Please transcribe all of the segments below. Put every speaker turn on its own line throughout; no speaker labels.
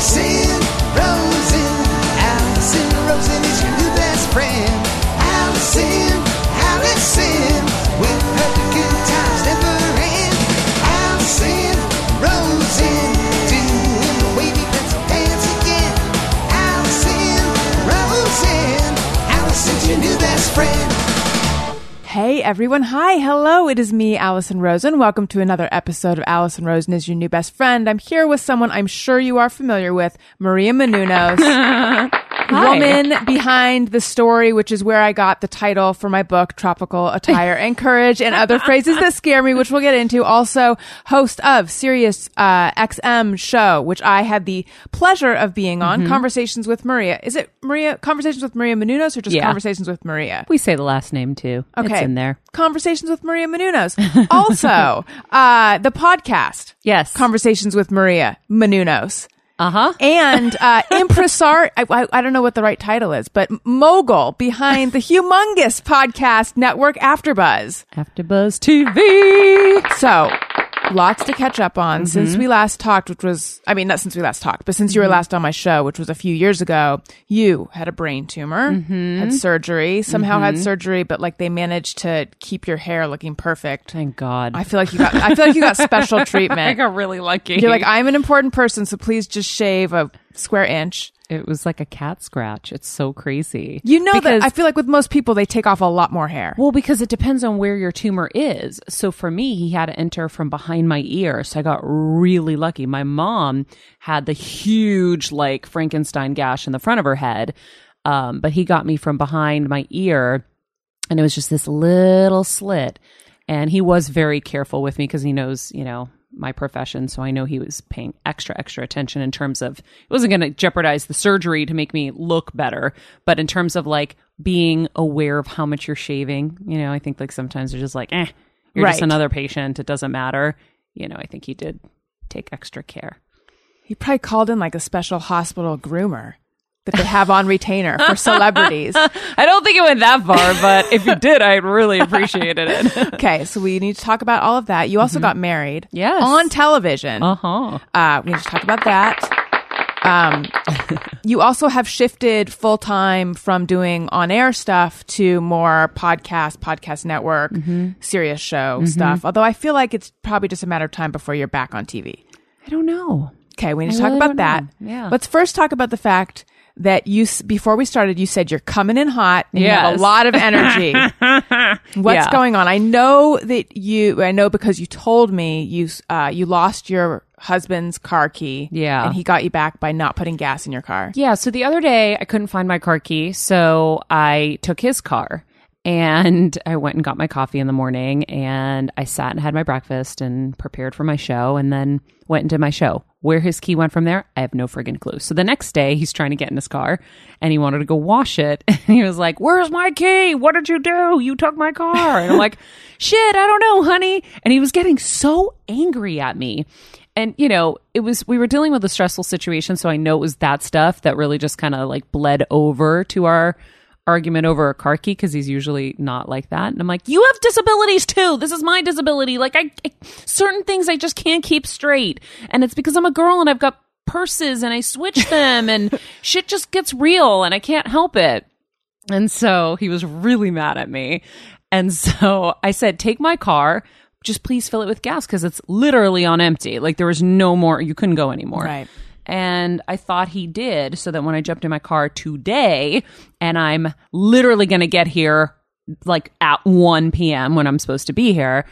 Alison
Hey everyone. Hi. Hello. It is me, Alison Rosen. Welcome to another episode of Alison Rosen is your new best friend. I'm here with someone I'm sure you are familiar with, Maria Menounos. Woman behind the story, which is where I got the title for my book, Tropical Attire Encouraged and Other Phrases That Scare Me, which we'll get into. Also, host of Sirius uh, XM show, which I had the pleasure of being on, Conversations with Maria. Is it Maria, Conversations with Maria Menounos or just
Yeah.
Conversations with Maria?
We say the last name too.
Okay.
It's in there.
Conversations with Maria Menounos. Also, uh, the podcast.
Yes.
Conversations with Maria Menounos.
Uh huh.
And uh, impresar, I, I, I don't know what the right title is, but mogul behind the humongous podcast network AfterBuzz.
AfterBuzz TV.
So, lots to catch up on since
Mm-hmm.
we last talked, which was, I mean, not since we last talked, but since you were
Mm-hmm.
last on my show, which was a few years ago, you had a brain tumor,
Mm-hmm.
had surgery, somehow had surgery, but like they managed to keep your hair looking perfect.
Thank God.
I feel like you got, I feel like you got special treatment.
I got really lucky.
You're like, I'm an important person, so please just shave a square inch.
It was like a cat scratch. It's so crazy.
You know
Because-
that I feel like with most people, they take off a lot more hair.
Well, because it depends on where your tumor is. So for me, he had to enter from behind my ear. So I got really lucky. My mom had the huge, like, Frankenstein gash in the front of her head. Um, but he got me from behind my ear, and it was just this little slit. And he was very careful with me because he knows, you know, my profession. So I know he was paying extra, extra attention in terms of it wasn't going to jeopardize the surgery to make me look better. But in terms of like being aware of how much you're shaving, you know, I think like sometimes they're just like, eh, you're just another patient. It doesn't matter. You know, I think he did take extra care.
He probably called in like a special hospital groomer that they have on retainer for celebrities.
I don't think it went that far, but if you did, I really appreciated it.
Okay, so we need to talk about all of that. You also got married.
Yes.
On television.
Uh huh.
Uh, we need to talk about that. Um, you also have shifted full time from doing on air stuff to more podcast, podcast network, Sirius show stuff. Although I feel like it's probably just a matter of time before you're back on TV.
I don't know.
Okay, we need to
I
talk
really
about that.
know. Yeah.
Let's first talk about the fact that you, before we started, you said you're coming in hot. And You have a lot of energy. What's
Yeah.
going on? I know that you, I know because you told me you, uh, you lost your husband's car key.
Yeah.
And he got you back by not putting gas in your car.
Yeah. So the other day I couldn't find my car key. So I took his car and I went and got my coffee in the morning and I sat and had my breakfast and prepared for my show and then went into my show. Where his key went from there, I have no friggin' clue. So the next day he's trying to get in his car and he wanted to go wash it. And he was like, Where's my key? What did you do? You took my car. And I'm like, Shit, I don't know, honey. And he was getting so angry at me. And you know, it was we were dealing with a stressful situation, so I know it was that stuff that really just kind of like bled over to our argument over a car key because he's usually not like that. And I'm like, you have disabilities too. This is my disability. Like I, I certain things I just can't keep straight, and it's because I'm a girl and I've got purses and I switch them, and shit just gets real, and I can't help it. And so he was really mad at me. And so I said, take my car. Just please fill it with gas because it's literally on empty. Like there was no more, you couldn't go anymore.
Right.
And I thought he did. So that when I jumped in my car today and I'm literally going to get here like at 1 p.m. when I'm supposed to be here,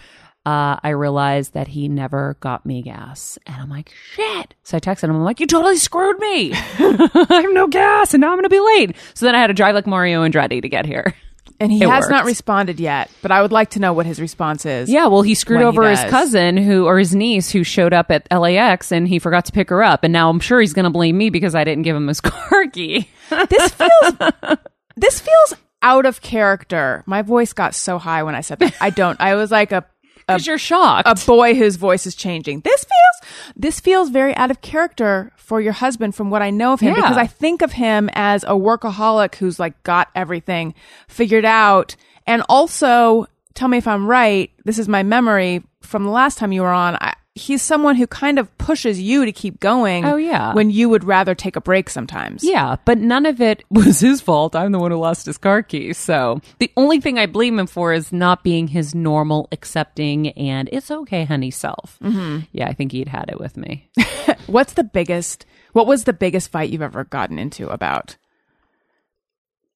uh, I realized that he never got me gas. And I'm like, shit. So I texted him, I'm like, you totally screwed me. I have no gas and now I'm going to be late. So then I had to drive like Mario Andretti to get here.
And he
It
has not responded yet, but I would like to know what his response is.
Yeah, well, he screwed
When he
over his cousin who or his niece who showed up at LAX and he forgot to pick her up. And now I'm sure he's going to blame me because I didn't give him his car key.
This feels this feels out of character. My voice got so high when I said that. I don't. I was like a
Because you're shocked.
a boy whose voice is changing. This feels this feels very out of character for your husband from what I know of him
Yeah.
because I think of him as a workaholic who's like got everything figured out and also tell me if I'm right, this is my memory from the last time you were on. I, he's someone who kind of pushes you to keep going.
Oh, yeah.
When you would rather take a break sometimes.
Yeah, but none of it was his fault. I'm the one who lost his car keys. So the only thing I blame him for is not being his normal, accepting, and it's okay, honey self. Mm-hmm. Yeah, I think he'd had it with me.
What's the biggest? What was the biggest fight you've ever gotten into about?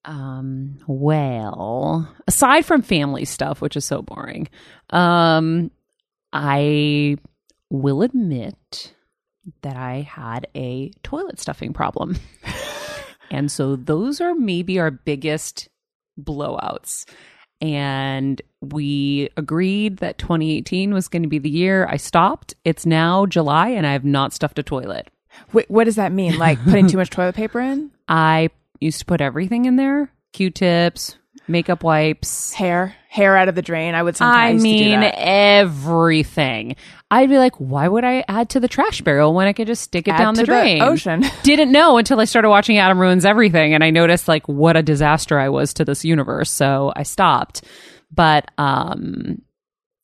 Um, well, aside from family stuff, which is so boring, um, I will admit that I had a toilet stuffing problem. and so those are maybe our biggest blowouts. And we agreed that 2018 was going to be the year I stopped. It's now July and I have not stuffed a toilet.
Wait, what does that mean? Like putting too much toilet paper in?
I used to put everything in there Q-tips, makeup wipes.
Hair, hair out of the drain. I would sometimes do
mean, everything. I'd be like, why would I add to the trash barrel when I could just stick it
Add
down the
to the
drain?
ocean.
Didn't know until I started watching Adam Ruins Everything and I noticed like what a disaster I was to this universe. So I stopped. But, um,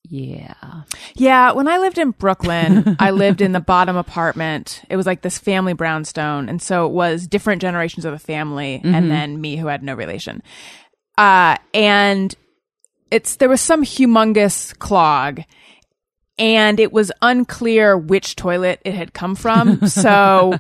yeah.
Yeah, when I lived in Brooklyn, I lived in the bottom apartment. It was like this family brownstone, and so it was different generations of the family, and then me who had no relation. Uh, and it's there was some humongous clog, and it was unclear which toilet it had come from. So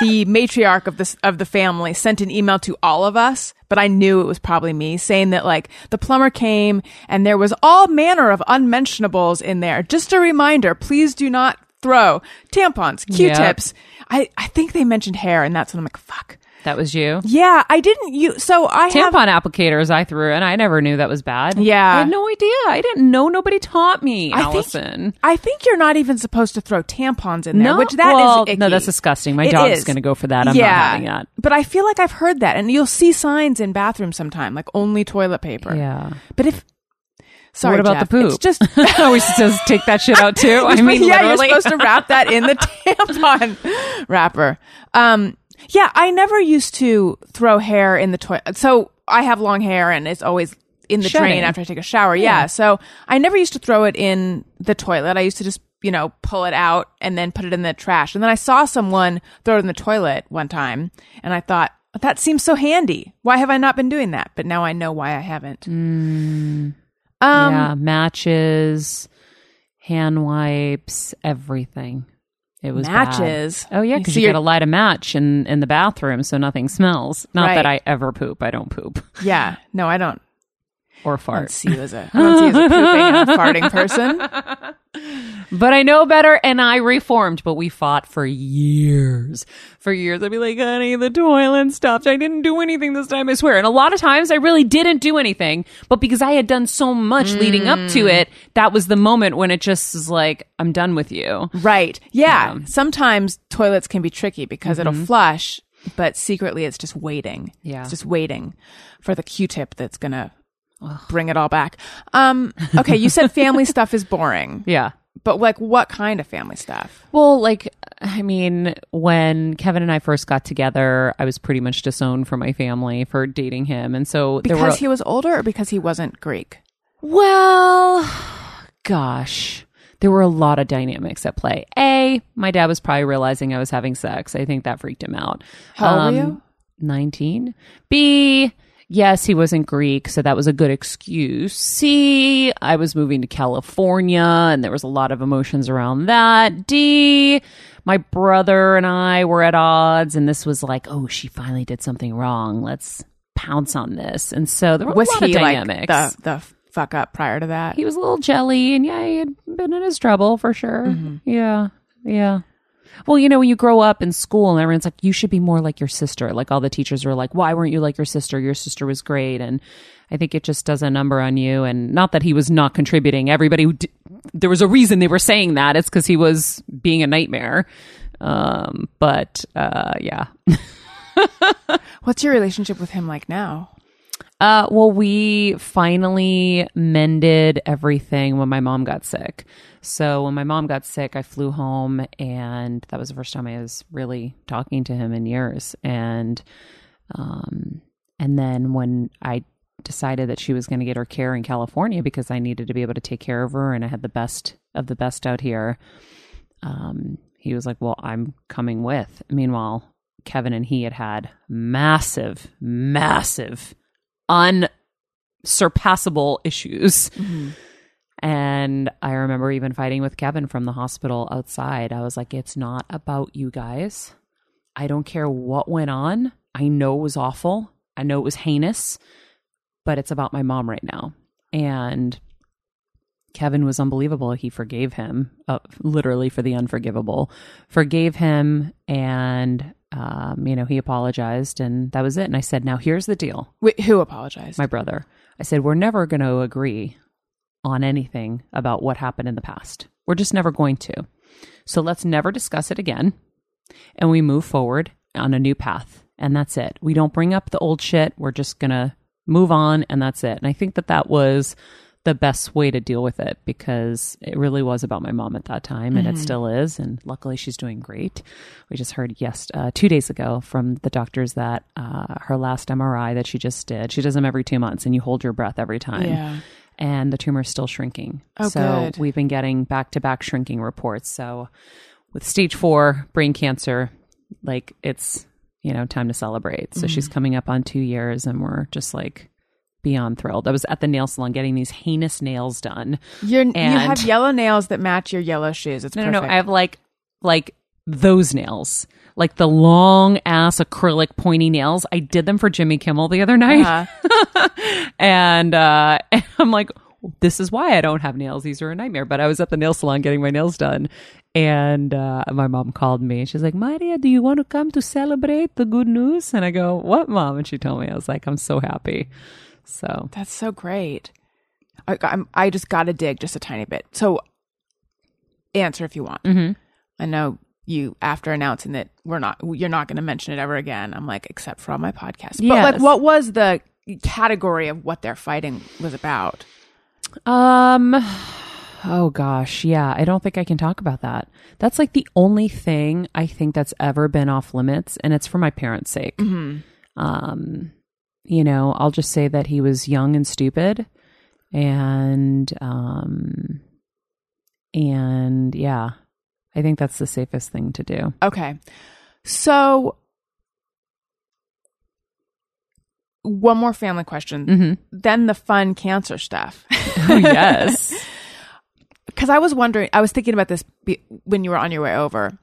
the matriarch of this of the family sent an email to all of us, but I knew it was probably me, saying that like the plumber came and there was all manner of unmentionables in there. Just a reminder, please do not throw tampons, Q-tips. I I think they mentioned hair, and that's when I'm like, fuck.
That was you.
Yeah, I didn't. You so I have
Tampon applicators I threw and I never knew that was bad.
Yeah.
I had no idea. I didn't know. Nobody taught me,
I think- I think you're not even supposed to throw tampons in there,
no,
which that is
well,
icky.
no, that's disgusting. My
It
dog's
is.
going to go for that. I'm
yeah,
not having that.
But I feel like I've heard that, and you'll see signs in bathrooms sometime, like only toilet paper.
Yeah.
But if sorry,
what about
Jeff,
the poop?
It's just
Are we supposed to take that shit out too? I mean,
yeah,
literally.
you're supposed to wrap that in the tampon wrapper. Um, yeah, I never used to throw hair in the toilet. So I have long hair, and it's always in the
Shedding.
drain after I take a shower. Yeah. so I never used to throw it in the toilet. I used to just you know pull it out and then put it in the trash. And then I saw someone throw it in the toilet one time, and I thought. That seems so handy. Why have I not been doing that? But now I know why I haven't. Um,
yeah, matches, hand wipes, everything. It was bad.
Matches?
Oh yeah, because
So
you got to light a match in in the bathroom so nothing smells. Not
Right.
that I ever poop. I don't poop
yeah. No, I don't.
Or
I don't
fart.
see you as a, I don't see you as a pooping and farting person.
But I know better and I reformed, but we fought for years. For years. I'd be like, honey, the toilet stopped. I didn't do anything this time, I swear. And a lot of times I really didn't do anything, but because I had done so much leading up to
Mm.
it, that was the moment when it just is like, I'm done with you.
Right. Yeah. Sometimes toilets can be tricky because it'll flush, but secretly it's just waiting.
Yeah.
It's just waiting for the Q-tip that's going to bring it all back. Um, okay. You said family stuff is boring,
Yeah.
but like what kind of family stuff?
Well, like, I mean, when Kevin and I first got together, I was pretty much disowned from my family for dating him. And so there
Because
were.
he was older or because he wasn't Greek?
Well, gosh, there were a lot of dynamics at play. A, my dad was probably realizing I was having sex. I think that freaked him out.
How old were you?
19. B, yes, he wasn't Greek, so that was a good excuse. C, I was moving to California and there was a lot of emotions around that. D, my brother and I were at odds and this was like, oh, she finally did something wrong. Let's pounce on this. And so there were
Was
a lot
he
of
like the, the fuck up prior to that?
he was a little jelly and yeah he had been in his trouble for sure
Mm-hmm.
yeah yeah well you know when you grow up in school and everyone's like you should be more like your sister. Like all the teachers were like why weren't you like your sister? Your sister was great. And i think it just does a number on you. And not that he was not contributing. Everybody d- there was a reason they were saying that. It's because he was being a nightmare. Um but uh yeah.
What's your relationship with him like now?
Uh, well, we finally mended everything when my mom got sick. So when my mom got sick, I flew home, and that was the first time I was really talking to him in years. And, um, and then when I decided that she was going to get her care in California because I needed to be able to take care of her and I had the best of the best out here. Um, he was like, Well, I'm coming with. Meanwhile, Kevin and he had had massive, massive, unsurpassable issues. And I remember even fighting with Kevin from the hospital outside. I was like, It's not about you guys. I don't care what went on. I know it was awful. I know it was heinous, but it's about my mom right now. And Kevin was unbelievable. He forgave him, uh, literally for the unforgivable, forgave him, and um, you know he apologized, and that was it. And I said, "Now here's the deal,
Wait, who apologized?
my brother." I said, "We're never going to agree on anything about what happened in the past. We're just never going to. So let's never discuss it again, and we move forward on a new path, and that's it. We don't bring up the old shit. We're just gonna move on, and that's it. And I think that that was." the best way to deal with it because it really was about my mom at that time and it still is and luckily she's doing great we just heard yes uh, two days ago from the doctors that uh, her last mri that she just did she does them every two months and you hold your breath every time
Yeah.
And the tumor is still shrinking.
Oh,
so
good.
we've been getting back-to-back shrinking reports. So with stage four brain cancer like it's you know time to celebrate. So she's mm-hmm. coming up on two years and we're just like beyond thrilled. I was at the nail salon getting these heinous nails done.
You're, you have yellow nails that match your yellow shoes. It's
no
perfect.
no no. I have like like those nails. Like the long ass acrylic pointy nails. I did them for jimmy kimmel the other night.
Uh-huh.
and uh and i'm like this is why i don't have nails. These are a nightmare. But i was at the nail salon getting my nails done. And uh my mom called me. She's like maria do you want to come to celebrate the good news? And i go what mom? And she told me. I was like i'm so happy. So.
That's so great. I, I'm, I just got to dig just a tiny bit. So, answer if you want.
Mhm.
I know you after announcing that we're not, you're not going to mention it ever again. I'm like, except for on my podcast. But like, what was the category of what their fighting was about?
Um oh gosh, yeah, I don't think I can talk about that. That's like the only thing I think that's ever been off limits and it's for my parents' sake. Um you know, I'll just say that he was young and stupid and um and yeah, I think that's the safest thing to do.
Okay. So, one more family question.
Mhm.
Then the fun cancer stuff.
Oh yes.
because I was wondering, I was thinking about this be, when you were on your way over.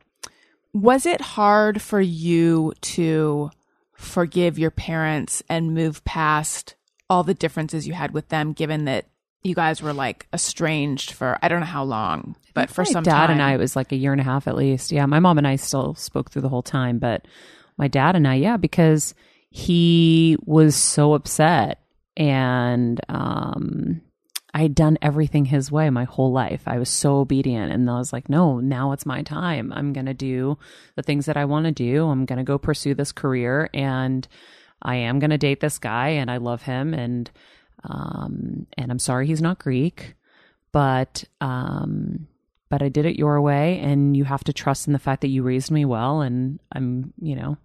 Was it hard for you to forgive your parents and move past all the differences you had with them, given that you guys were like estranged for I don't know how long, but for
my
some
dad
time?
and I it was like a year and a half at least. Yeah, my mom and I still spoke through the whole time, but my dad and I, yeah, because he was so upset and um I'd done everything his way my whole life. I was so obedient and I was like, no, now it's my time. I'm going to do the things that I want to do. I'm going to go pursue this career and I am going to date this guy and I love him and um and I'm sorry he's not Greek, but um but I did it your way and you have to trust in the fact that you raised me well and I'm, you know,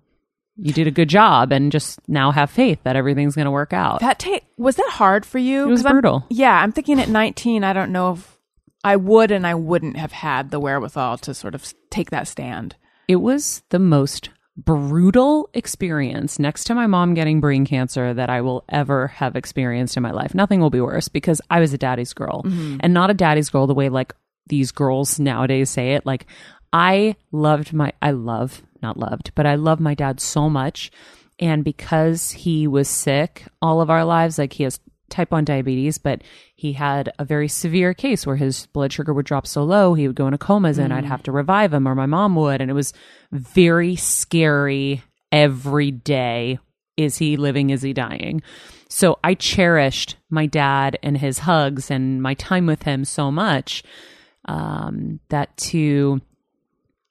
you did a good job and just now have faith that everything's going to work out.
that take was that hard for you?
It was
'Cause I'm-
brutal.
yeah, I'm thinking at 19, I don't know if I would and I wouldn't have had the wherewithal to sort of take that stand.
It was the most brutal experience next to my mom getting brain cancer that I will ever have experienced in my life. Nothing will be worse because I was a daddy's girl mm-hmm. and not a daddy's girl the way like these girls nowadays say it. Like I loved my, I love, not loved, but I love my dad so much. And because he was sick all of our lives, like he has type 1 diabetes, but he had a very severe case where his blood sugar would drop so low, he would go into comas and I'd have to revive him or my mom would. And it was very scary every day. Is he living? Is he dying? So I cherished my dad and his hugs and my time with him so much um, that to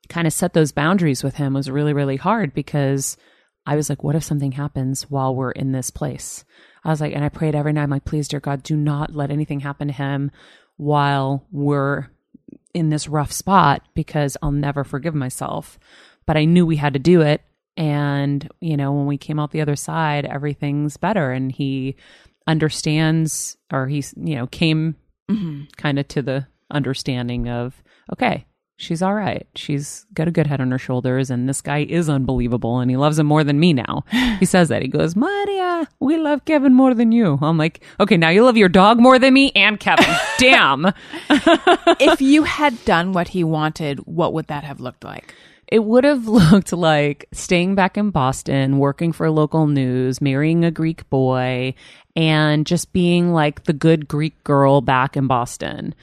kind of set those boundaries with him was really, really hard because I was like, what if something happens while we're in this place? I was like, and I prayed every night, I'm like, please, dear God, do not let anything happen to him while we're in this rough spot because I'll never forgive myself. But I knew we had to do it. And, you know, when we came out the other side, everything's better. And he understands or he's, you know, came mm-hmm. kind of to the understanding of, okay, she's all right. She's got a good head on her shoulders, and this guy is unbelievable, and he loves him more than me now. He says that. He goes, Maria, we love Kevin more than you. I'm like, okay, now you love your dog more than me and Kevin. Damn.
if you had done what he wanted, what would that have looked like?
It would have looked like staying back in Boston, working for local news, marrying a Greek boy, and just being like the good Greek girl back in Boston.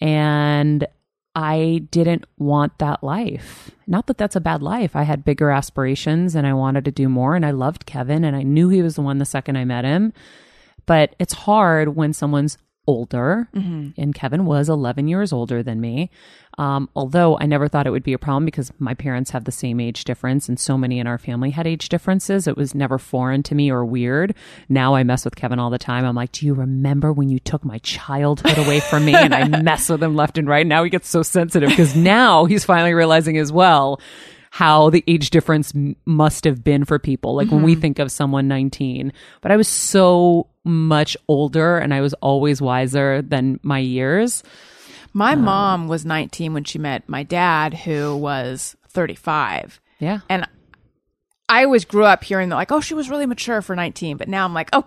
And I didn't want that life. Not that that's a bad life. I had bigger aspirations and I wanted to do more. And I loved Kevin and I knew he was the one the second I met him. But it's hard when someone's older, mm-hmm. and Kevin was 11 years older than me. Um, although I never thought it would be a problem because my parents have the same age difference, and so many in our family had age differences. It was never foreign to me or weird. Now I mess with Kevin all the time. I'm like, Do you remember when you took my childhood away from me? And I mess with him left and right. Now he gets so sensitive because now he's finally realizing as well how the age difference m- must have been for people. Like when we think of someone 19, but I was so much older and I was always wiser than my years.
My mom was 19 when she met my dad, who was 35.
Yeah.
And I always grew up hearing that, like, oh, she was really mature for 19. But now I'm like, oh,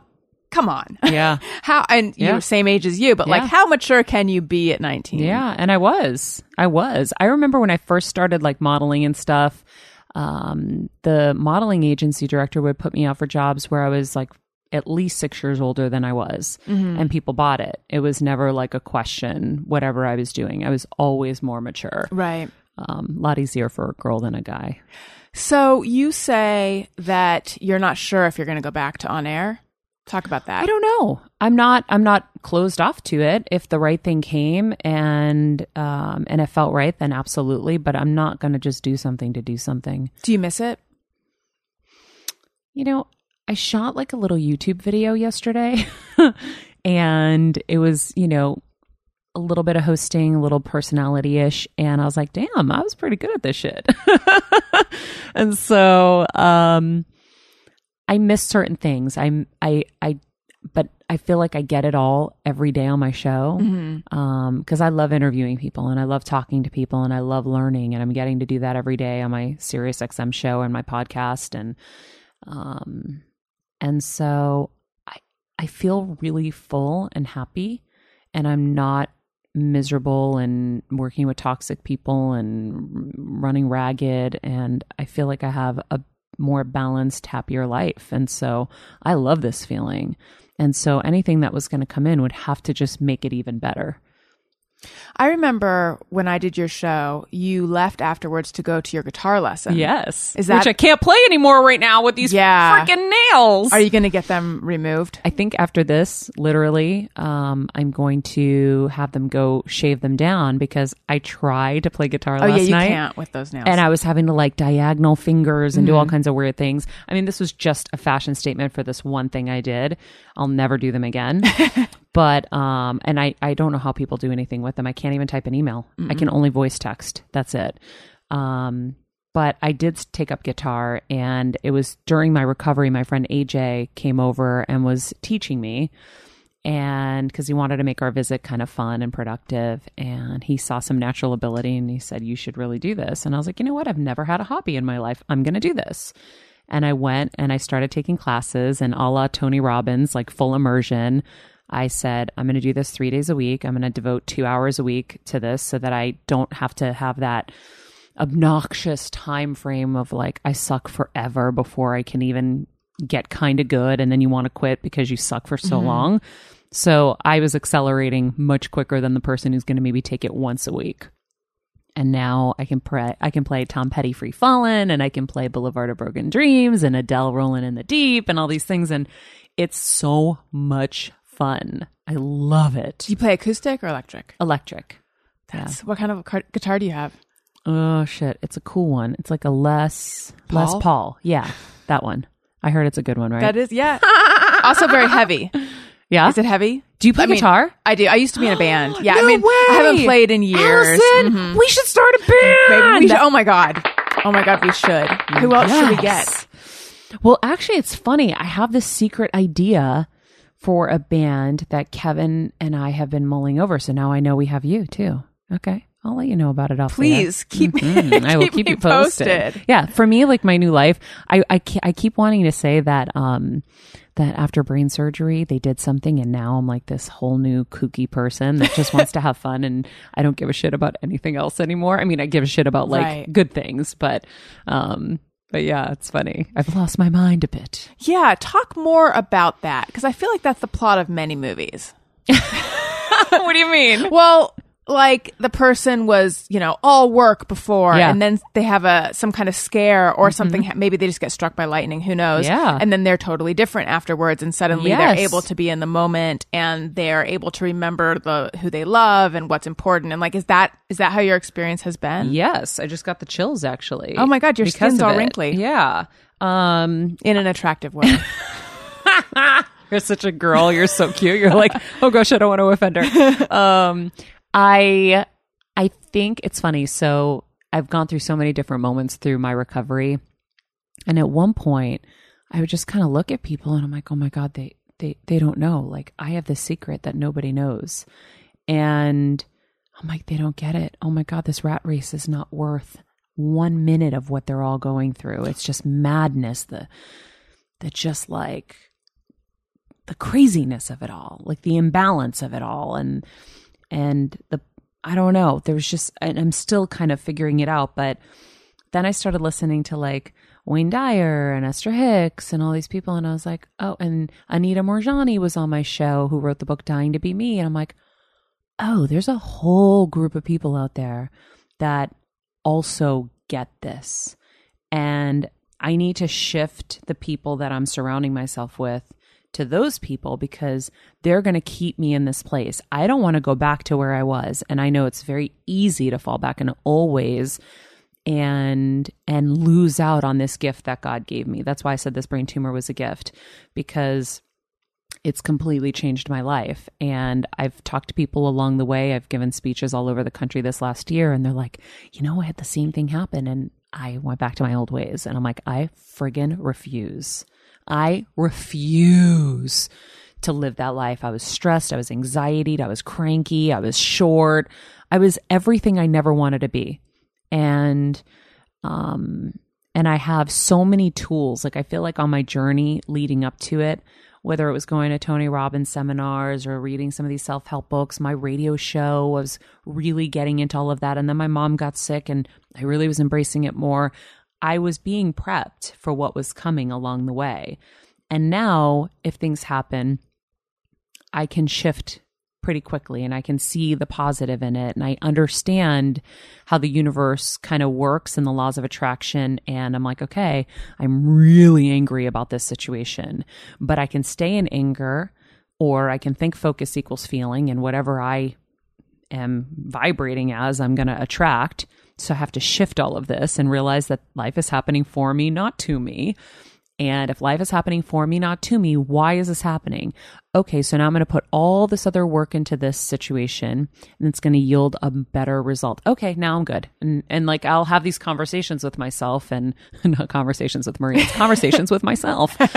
come on.
Yeah.
How, and
Yeah.
you're same age as you, but like, how mature can you be at 19?
Yeah, and I was. I was. I remember when I first started like modeling and stuff, um, the modeling agency director would put me out for jobs where I was like at least six years older than I was, and people bought it. It was never like a question, whatever I was doing. I was always more mature.
Right.
Um, a lot easier for a girl than a guy.
So you say that you're not sure if you're going to go back to on air. Talk about that.
I don't know. I'm not. I'm not closed off to it. If the right thing came and um, and it felt right, then absolutely. But I'm not going to just do something to do something.
Do you miss it?
You know, I shot like a little YouTube video yesterday, and it was you know a little bit of hosting, a little personality ish, and I was like, damn, I was pretty good at this shit. and so um, I miss certain things. I'm I I but I feel like I get it all every day on my show because I love interviewing people and I love talking to people and I love learning and I'm getting to do that every day on my Sirius XM show and my podcast and um and so I I feel really full and happy and I'm not miserable and working with toxic people and running ragged and I feel like I have a more balanced happier life. And so I love this feeling. And so anything that was going to come in would have to just make it even better
I remember when I did your show, you left afterwards to go to your guitar lesson.
yes
Is that-
which I can't play anymore right now with these
Yeah.
freaking nails
Are you going to get them removed?
I think after this, literally, um, I'm going to have them go shave them down because I tried to play guitar
Oh,
last
yeah, you
night.
can't with those nails.
And I was having to like diagonal fingers and do
Mm-hmm.
all kinds of weird things. I mean, this was just a fashion statement for this one thing I did. I'll never do them again. but um and I I don't know how people do anything with them. I can't even type an email. I can only voice text. That's it. Um but I did take up guitar and it was during my recovery my friend AJ came over and was teaching me and because he wanted to make our visit kind of fun and productive and he saw some natural ability and he said you should really do this and i was like you know what i've never had a hobby in my life i'm going to do this and i went and i started taking classes and a la tony robbins like full immersion i said i'm going to do this three days a week i'm going to devote two hours a week to this so that i don't have to have that obnoxious time frame of like I suck forever before I can even get kind of good and then you want to quit because you suck for so mm-hmm. long. So I was accelerating much quicker than the person who's going to maybe take it once a week. And now I can play I can play Tom Petty Free Fallin' and I can play Boulevard of Broken Dreams and Adele Rolling in the Deep and all these things and it's so much fun. I love it.
do you play acoustic or electric?
Electric.
That's what kind of car- guitar do you have?
Oh shit, it's a cool one. It's like a Les Les
Paul?
Paul. Yeah, that one. I heard it's a good one, right?
That is, yeah. also very heavy.
yeah.
Is it heavy?
Do you play
I mean,
guitar?
I do. I used to be in a band. Yeah,
No
I mean, I haven't played in years.
Alison,
Mhm.
we should start a
Maybe
band.
we should, oh my god. Oh my god, we should. Who else should we get?
Well, actually, it's funny. I have this secret idea for a band that Kevin and I have been mulling over. So now I know we have you too. Okay. I'll let you know about it. Off
Please keep me.
Mhm. I will
keep
keep you posted.
posted.
Yeah, for me, like my new life, I I, I keep wanting to say that um that after brain surgery they did something, and now I'm like this whole new kooky person that just wants to have fun, and I don't give a shit about anything else anymore. I mean, I give a shit about like
Right.
good things, but um, but yeah, it's funny. I've lost my mind a bit.
Yeah, talk more about that because I feel like that's the plot of many movies.
what do you mean?
Well, like the person was, you know, all work before,
Yeah. Mm-hmm.
and then they have a some kind of scare or something. Maybe they just get struck by lightning. Who knows?
Yeah.
and then they're totally different afterwards, and suddenly
Yes.
they're able to be in the moment, and they're able to remember the who they love and what's important. And like, is that is that how your experience has been?
Yes, I just got the chills actually.
Oh my God, your skin's all
it.
wrinkly.
Yeah. Um,
In an attractive way.
You're such a girl. You're so cute. You're like, oh gosh, I don't want to offend her. Um, I, I think it's funny. So I've gone through so many different moments through my recovery, and at one point, I would just kind of look at people, and I'm like, oh my god, they, they, they don't know. Like I have this secret that nobody knows, and I'm like, they don't get it. Oh my god, this rat race is not worth one minute of what they're all going through. It's just madness. The, the just like the craziness of it all, like the imbalance of it all, and and the I don't know. There was just, and I'm still kind of figuring it out. But then I started listening to like Wayne Dyer and Esther Hicks and all these people, and I was like, oh, and Anita Moorjani was on my show who wrote the book Dying to Be Me, and I'm like, oh, there's a whole group of people out there that also get this, and I need to shift the people that I'm surrounding myself with to those people because they're going to keep me in this place. I don't want to go back to where I was and I know it's very easy to fall back in always and and lose out on this gift that God gave me. That's why I said this brain tumor was a gift because it's completely changed my life. And I've talked to people along the way. I've given speeches all over the country this last year, and they're like, you know, I had the same thing happen. And I went back to my old ways. And I'm like, I friggin' refuse. I refuse to live that life. I was stressed. I was anxietied. I was cranky. I was short. I was everything I never wanted to be. And, um, and I have so many tools. Like I feel like on my journey leading up to it, whether it was going to Tony Robbins seminars or reading some of these self help books, my radio show was really getting into all of that. And then my mom got sick and I really was embracing it more. I was being prepped for what was coming along the way. And now, if things happen, I can shift pretty quickly and I can see the positive in it. And I understand how the universe kind of works and the laws of attraction. And I'm like, okay, I'm really angry about this situation, but I can stay in anger or I can think focus equals feeling and whatever I am vibrating as, I'm going to attract. So I have to shift all of this and realize that life is happening for me, not to me. And if life is happening for me, not to me, why is this happening? Okay, so now I'm going to put all this other work into this situation and it's going to yield a better result. Okay, now I'm good. And, and like I'll have these conversations with myself and not conversations with Maria, it's conversations with myself.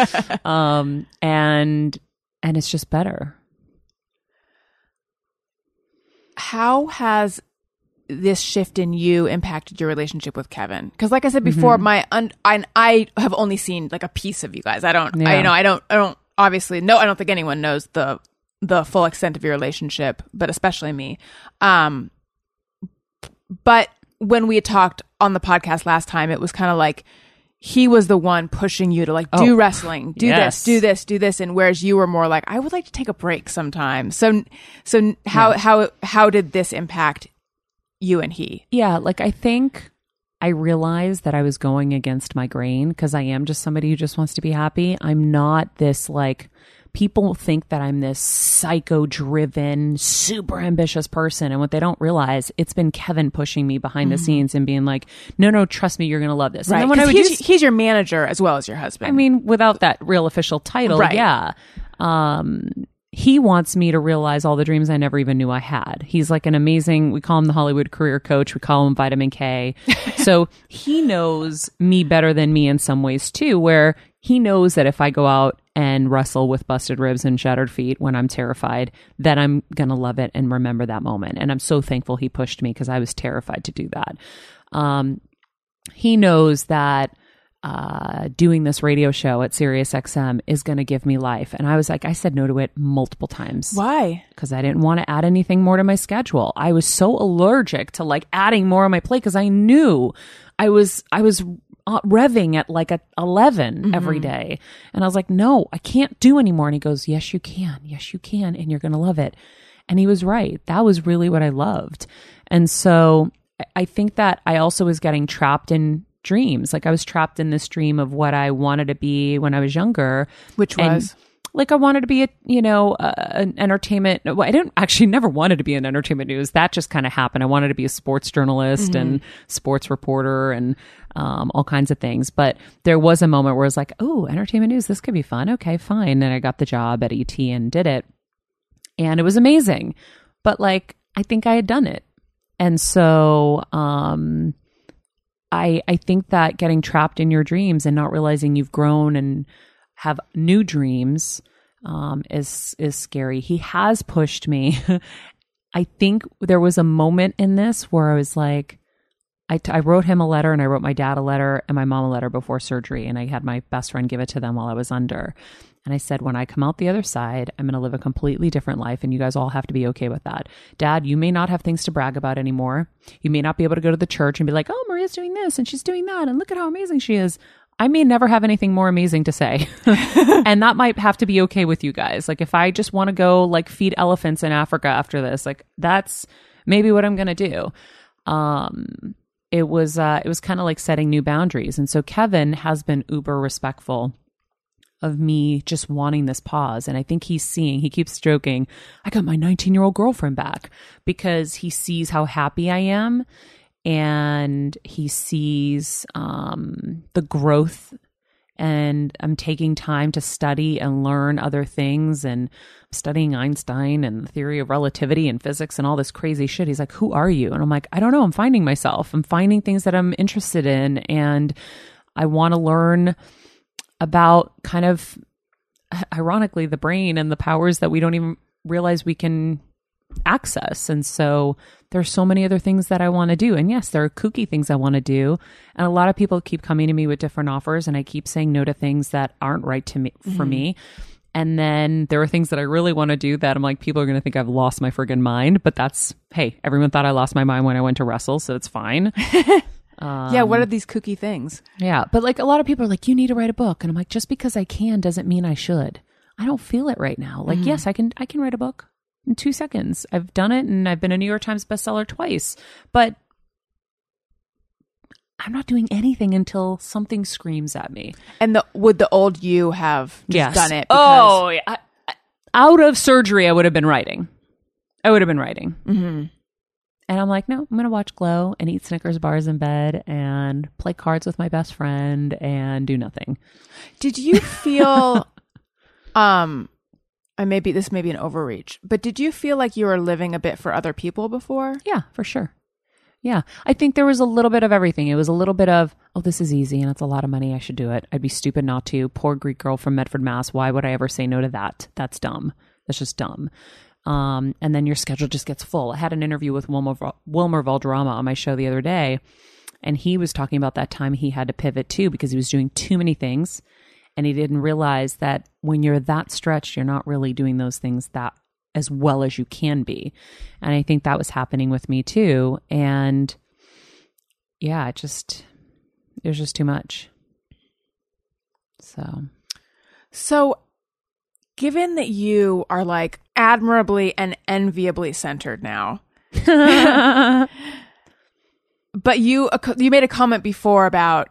Um, and, and it's just better.
how has this shift in you impacted your relationship with Kevin? Because, like I said before,
Mm-hmm.
my un- I, I have only seen like a piece of you guys. I don't, I you know, I don't, I don't obviously no, I don't think anyone knows the the full extent of your relationship, but especially me. Um, but when we had talked on the podcast last time, it was kind of like he was the one pushing you to like do
Oh,
wrestling, do
yes.
this, do this, do this, and whereas you were more like, I would like to take a break sometime. So, so how how how did this impact you and he?
Yeah, like I think I realized that I was going against my grain because I am just somebody who just wants to be happy. I'm not this like people think that I'm this psycho driven, super ambitious person. And what they don't realize, it's been Kevin pushing me behind the scenes and being like, no, no, trust me, you're going to love this. And
Right,
then when I would
he's, he's your manager as well as your husband.
I mean, without that real official title,
Right.
yeah. Um, he wants me to realize all the dreams I never even knew I had. He's like an amazing, we call him the Hollywood career coach. We call him vitamin K. so he knows me better than me in some ways too, where he knows that if I go out and wrestle with busted ribs and shattered feet when I'm terrified, that I'm going to love it and remember that moment. And I'm so thankful he pushed me because I was terrified to do that. Um, he knows that uh, doing this radio show at SiriusXM is going to give me life. And I was like, I said no to it multiple times
Why?
because I didn't want to add anything more to my schedule. I was so allergic to like adding more on my plate because I knew I was I was uh, revving at like a 11 every day, and I was like, no, I can't do anymore. And he goes, yes, you can, yes, you can, and you're gonna love it. And he was right. That was really what I loved, and so I think that I also was getting trapped in dreams. Like I was trapped in this dream of what I wanted to be when I was younger,
Which was?
like I wanted to be a you know uh, an entertainment. Well, I didn't actually never wanted to be an entertainment news. That just kind of happened. I wanted to be a sports journalist and sports reporter and um, all kinds of things. But there was a moment where I was like, oh, entertainment news. This could be fun. Okay, fine. And I got the job at ET and did it, and it was amazing. But like I think I had done it, and so um, I I think that getting trapped in your dreams and not realizing you've grown and have new dreams um, is is scary. He has pushed me. I think there was a moment in this where I was like, I, t- I wrote him a letter and I wrote my dad a letter and my mom a letter before surgery, and I had my best friend give it to them while I was under. And I said, when I come out the other side, I'm going to live a completely different life, and you guys all have to be okay with that. Dad, you may not have things to brag about anymore. You may not be able to go to the church and be like, oh, Maria's doing this and she's doing that, and look at how amazing she is. I may never have anything more amazing to say. and that might have to be okay with you guys. Like, if I just want to go like feed elephants in Africa after this, like, that's maybe what I'm going to do. Um, it was uh, it was kind of like setting new boundaries, and so Kevin has been uber respectful of me just wanting this pause. And I think he's seeing, he keeps joking, I got my 19 year old girlfriend back because he sees how happy I am and he sees um, the growth. And I'm taking time to study and learn other things and studying Einstein and the theory of relativity and physics and all this crazy shit. He's like, Who are you? And I'm like, I don't know. I'm finding myself. I'm finding things that I'm interested in. And I want to learn about kind of ironically the brain and the powers that we don't even realize we can access. And so there's so many other things that I want to do. And yes, there are kooky things I want to do. And a lot of people keep coming to me with different offers and I keep saying no to things that aren't right to me for mm-hmm. me. And then there are things that I really want to do that I'm like, people are going to think I've lost my friggin' mind. But that's, hey, everyone thought I lost my mind when I went to wrestle, so it's fine.
yeah, what are these kooky things?
Yeah, but like a lot of people are like, you need to write a book, and I'm like, just because I can doesn't mean I should. I don't feel it right now. Like, yes, I can. I can write a book in two seconds. I've done it, and I've been a New York Times bestseller twice. But I'm not doing anything until something screams at me.
And the would the old you have just
Yes.
done it? Because,
oh, yeah. I- I- out of surgery, I would have been writing. I would have been writing. Mm-hmm. And I'm like, no, I'm going to watch Glow and eat Snickers bars in bed and play cards with my best friend and do nothing.
Did you feel um I maybe this may be an overreach, but did you feel like you were living a bit for other people before?
Yeah, for sure. Yeah. I think there was a little bit of everything. It was a little bit of, oh, this is easy and it's a lot of money. I should do it. I'd be stupid not to. Poor Greek girl from Medford, Mass. Why would I ever say no to that? That's dumb. That's just dumb. Um, and then your schedule just gets full. I had an interview with Wilmer, Wilmer Valderrama on my show the other day, and he was talking about that time he had to pivot too because he was doing too many things. And he didn't realize that when you're that stretched, you're not really doing those things that as well as you can be. And I think that was happening with me too. And yeah, it just, it was just too much. So,
So, given that you are like admirably and enviably centered now, but you you made a comment before about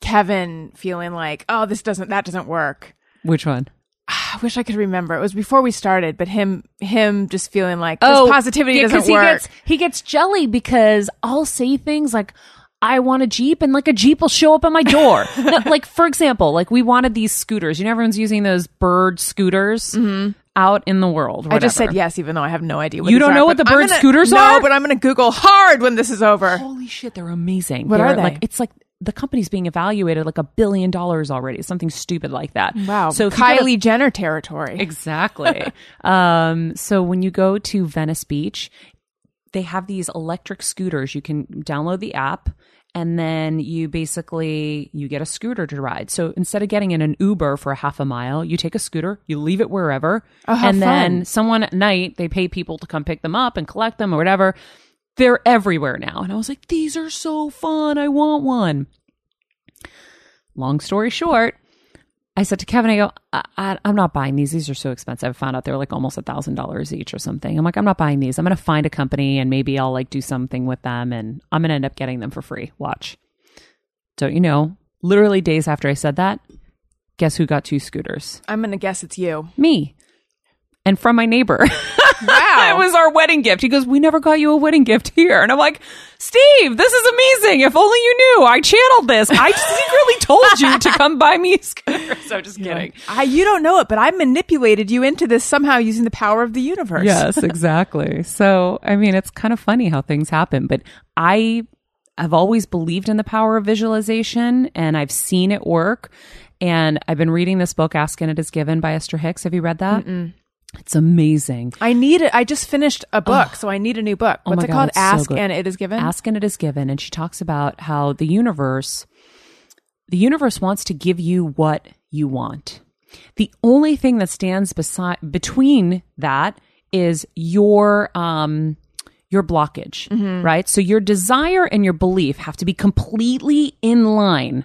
Kevin feeling like, "Oh, this doesn't that doesn't work."
which one?
I wish I could remember. It was before we started, but him him just feeling like this oh, positivity
Oh, yeah,
doesn't work.
He gets, he gets jelly because I'll say things like, I want a Jeep and like a Jeep will show up at my door. No, like, for example, like we wanted these scooters. You know, everyone's using those bird scooters out in the world.
Mm-hmm. I just
whatever.
said yes, even though I have no idea. what
You
these
don't
are,
know what
but
the
I'm
bird
gonna-
scooters
no,
are?
but I'm going to Google hard when this is over.
Holy shit, they're amazing.
What
They're
are they?
Like, it's like the company's being evaluated like a billion dollars already, something stupid like that.
Wow.
So if you go to-
Kylie Jenner territory.
Exactly. um, so when you go to Venice Beach, they have these electric scooters. You can download the app and then you basically you get a scooter to ride. So instead of getting in an Uber for a half a mile, you take a scooter, you leave it wherever,
Oh,
and then someone at night they pay people to come pick them up and collect them or whatever. They're everywhere now. And I was like, these are so fun. I want one. Long story short, I said to Kevin, I go, I, I, I'm not buying these. These are so expensive. I found out they're like almost a thousand dollars each or something. I'm like, I'm not buying these. I'm going to find a company and maybe I'll like do something with them and I'm going to end up getting them for free. Watch. Don't you know? Literally days after I said that, guess who got two scooters?
I'm going to guess it's you.
Me. And from my neighbor.
Wow.
It was our wedding gift. He goes, We never got you a wedding gift here. And I'm like, Steve, this is amazing. If only you knew. I channeled this. I secretly told you to come buy me a scooter. So just kidding.
I, you don't know it, but I manipulated you into this somehow using the power of the universe.
Yes, exactly. so, I mean, it's kind of funny how things happen, but I have always believed in the power of visualization and I've seen it work. And I've been reading this book, Ask and It Is Given by Esther Hicks. Have you read that? It's amazing.
I need it. I just finished a book, so I need a new book.
Oh
What's
my
it
God,
called?
it's so
Ask and It Is Given.
Ask and it is given. And she talks about how the universe, the universe wants to give you what you want. The only thing that stands beside between that is your um your blockage, right? So your desire and your belief have to be completely in line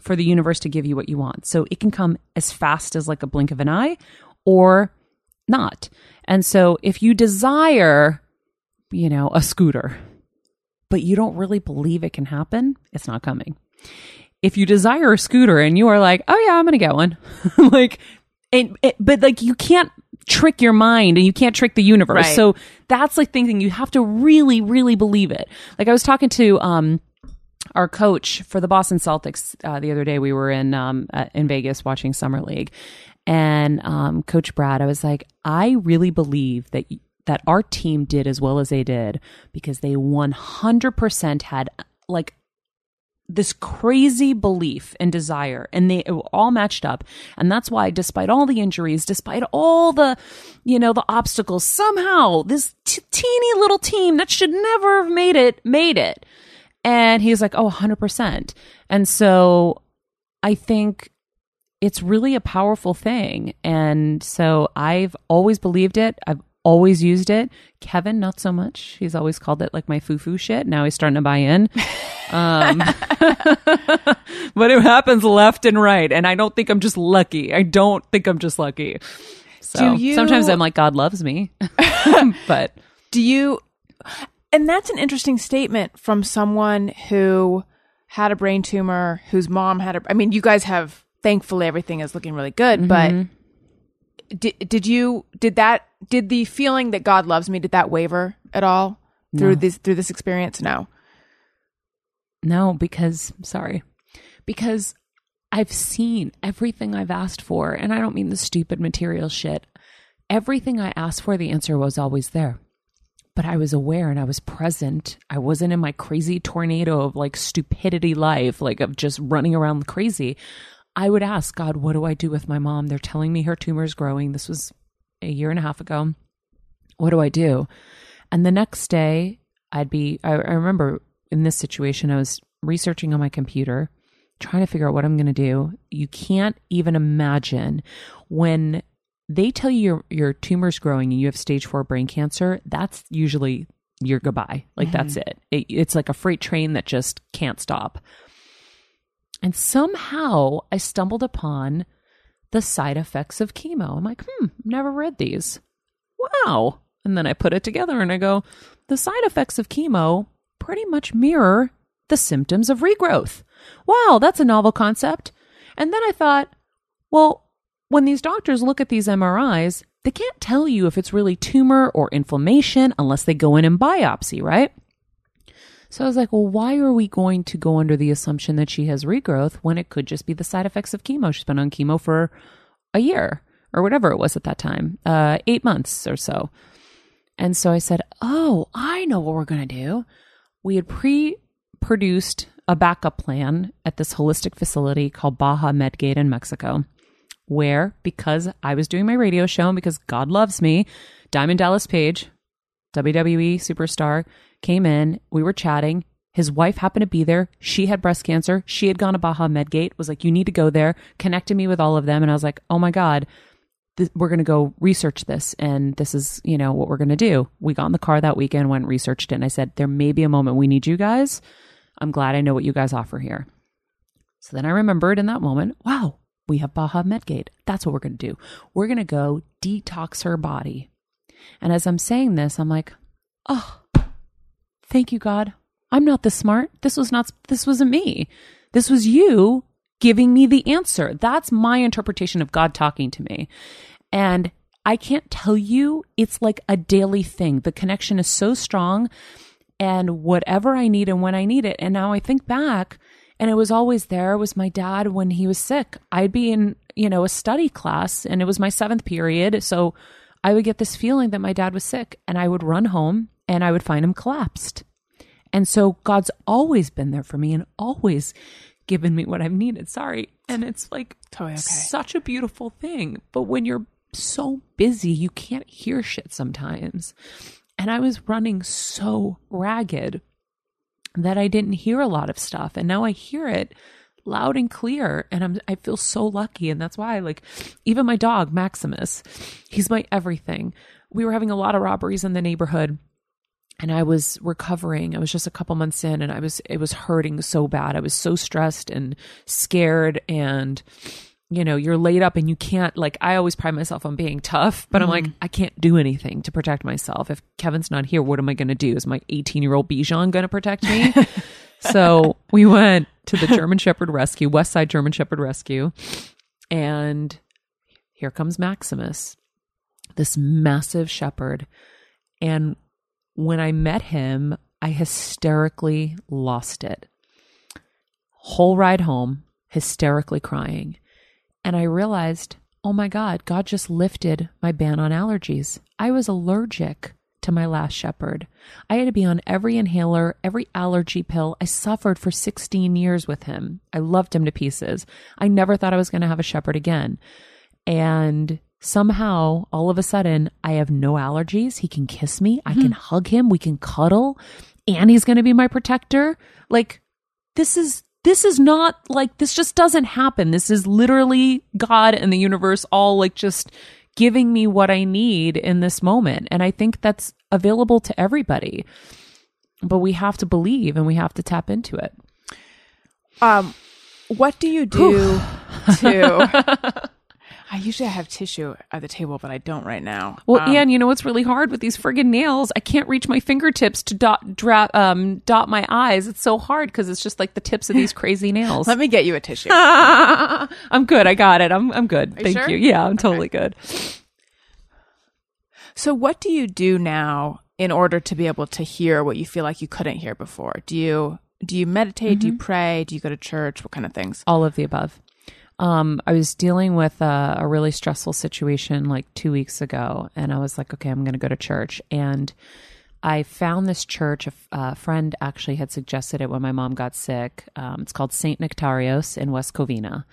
for the universe to give you what you want. So it can come as fast as like a blink of an eye or not. And so if you desire, you know, a scooter, but you don't really believe it can happen, it's not coming. If you desire a scooter and you are like, "Oh yeah, I'm going to get one." like and it, but like you can't trick your mind and you can't trick the universe.
Right.
So that's like thinking you have to really really believe it. Like I was talking to um our coach for the Boston Celtics uh, the other day. We were in um, uh, in Vegas watching summer league, and um, Coach Brad, I was like, I really believe that that our team did as well as they did because they one hundred percent had like this crazy belief and desire and they all matched up. And that's why despite all the injuries despite all the you know the obstacles somehow this t- teeny little team that should never have made it made it. And he's like oh 100% and so i think it's really a powerful thing. And so i've always believed it. I've always used it. Kevin not so much. He's always called it like my foo-foo shit. Now he's starting to buy in. Um, but it happens left and right. And i don't think i'm just lucky. I don't think i'm just lucky. So
Do you-
sometimes i'm like god loves me. But
Do you? And that's an interesting statement from someone who had a brain tumor, whose mom had a. I mean, you guys have. Thankfully, everything is looking really good.
Mm-hmm.
But did did you did that did the feeling that God loves me did that waver at all through this through this experience? No.
No, because sorry. Because I've seen everything I've asked for, and I don't mean the stupid material shit. Everything I asked for, the answer was always there. But I was aware and I was present. I wasn't in my crazy tornado of like stupidity life, like of just running around crazy. I would ask God, what do I do with my mom? They're telling me her tumor is growing. This was a year and a half ago. What do I do? And the next day, I'd be, I, I remember in this situation, I was researching on my computer, trying to figure out what I'm going to do. You can't even imagine when they tell you your, your tumor's growing and you have stage four brain cancer, that's usually your goodbye. Like that's mm-hmm. it. it. It's like a freight train that just can't stop. And somehow I stumbled upon the side effects of chemo. I'm like, hmm, never read these. Wow. And then I put it together and I go, the side effects of chemo pretty much mirror the symptoms of regrowth. Wow, that's a novel concept. And then I thought, well, when these doctors look at these MRIs, they can't tell you if it's really tumor or inflammation unless they go in and biopsy, right? So I was like, well, why are we going to go under the assumption that she has regrowth when it could just be the side effects of chemo? She's been on chemo for a year or whatever it was at that time, uh, eight months or so. And so I said, oh, I know what we're going to do. We had pre produced a backup plan at this holistic facility called Baja Medgate in Mexico, where because I was doing my radio show and because God loves me, Diamond Dallas Page, WWE superstar, came in. We were chatting. His wife happened to be there. She had breast cancer. She had gone to Baja Medgate, was like, You need to go there, connected me with all of them. And I was like, Oh my God, th- we're going to go research this. And this is, you know, what we're going to do. We got in the car that weekend, went and researched it. And I said, There may be a moment we need you guys. I'm glad I know what you guys offer here. So then I remembered in that moment, wow, we have Baja Medgate. That's what we're going to do. We're going to go detox her body. And as I'm saying this, I'm like, oh, thank you, God. I'm not this smart. This was not, this wasn't me. This was you giving me the answer. That's my interpretation of God talking to me. And I can't tell you, it's like a daily thing. The connection is so strong and whatever I need and when I need it. And now I think back and it was always there was my dad when he was sick. I'd be in, you know, a study class and it was my seventh period. So I would get this feeling that my dad was sick and I would run home and I would find him collapsed. And so God's always been there for me and always given me what I've needed. Sorry. And it's like
Totally okay.
such a beautiful thing. But when you're so busy, you can't hear shit sometimes. And I was running so ragged that I didn't hear a lot of stuff. And now I hear it loud and clear. And I'm, I feel so lucky. And that's why, like, even my dog, Maximus, he's my everything. We were having a lot of robberies in the neighborhood and I was recovering. I was just a couple months in and I was it was hurting so bad. I was so stressed and scared and you know, you're laid up and you can't like I always pride myself on being tough, but I'm like mm-hmm. I can't do anything to protect myself. If Kevin's not here, what am I going to do? Is my 18-year-old Bijan going to protect me? so, we went to the German Shepherd Rescue, West Side German Shepherd Rescue, and here comes Maximus, this massive shepherd. And when I met him, I hysterically lost it. Whole ride home, hysterically crying. And I realized, oh my God, God just lifted my ban on allergies. I was allergic to my last shepherd. I had to be on every inhaler, every allergy pill. I suffered for 16 years with him. I loved him to pieces. I never thought I was going to have a shepherd again. And somehow, all of a sudden, I have no allergies. He can kiss me. I can hmm. hug him. We can cuddle. And he's going to be my protector. Like, this is. This is not like this just doesn't happen. This is literally God and the universe all like just giving me what I need in this moment. And I think that's available to everybody. But we have to believe and we have to tap into it.
Um, what do you do to? I usually have tissue at the table, but I don't right now.
Well,
Um,
Anne, you know what's really hard with these friggin' nails? I can't reach my fingertips to dot dra- um, dot my eyes. It's so hard because it's just like the tips of these crazy nails.
let me get you a tissue.
I'm good. I got it. I'm I'm good.
you
Thank
sure?
you. Yeah, I'm totally good.
so, what do you do now in order to be able to hear what you feel like you couldn't hear before? Do you do you meditate? Do you pray? Do you go to church? What kind of things?
All of the above. Um, I was dealing with a, a really stressful situation like two weeks ago, and I was like, okay, I'm going to go to church. And I found this church. A, f- a friend actually had suggested it when my mom got sick. Um, it's called St. Nectarios in West Covina.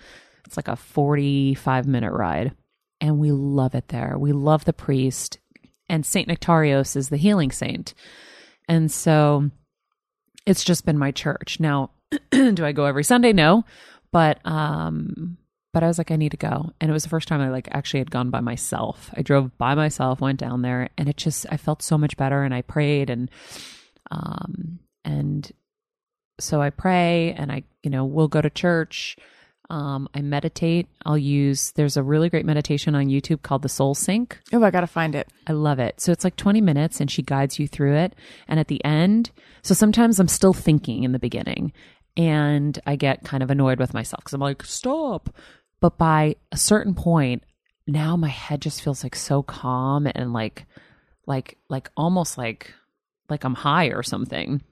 It's like a 45 minute ride, and we love it there. We love the priest, and St. Nectarios is the healing saint. And so it's just been my church. Now, do I go every Sunday? No. But um but I was like I need to go. And it was the first time I like actually had gone by myself. I drove by myself, went down there, and it just I felt so much better and I prayed and um and so I pray and I, you know, we'll go to church. Um, I meditate. I'll use, there's a really great meditation on YouTube called the Soul Sync.
Oh, I gotta find it.
I love it. So it's like 20 minutes and she guides you through it. And at the end, so sometimes I'm still thinking in the beginning and I get kind of annoyed with myself because I'm like, stop. But by a certain point, now my head just feels like so calm and like, like, like almost like, like I'm high or something.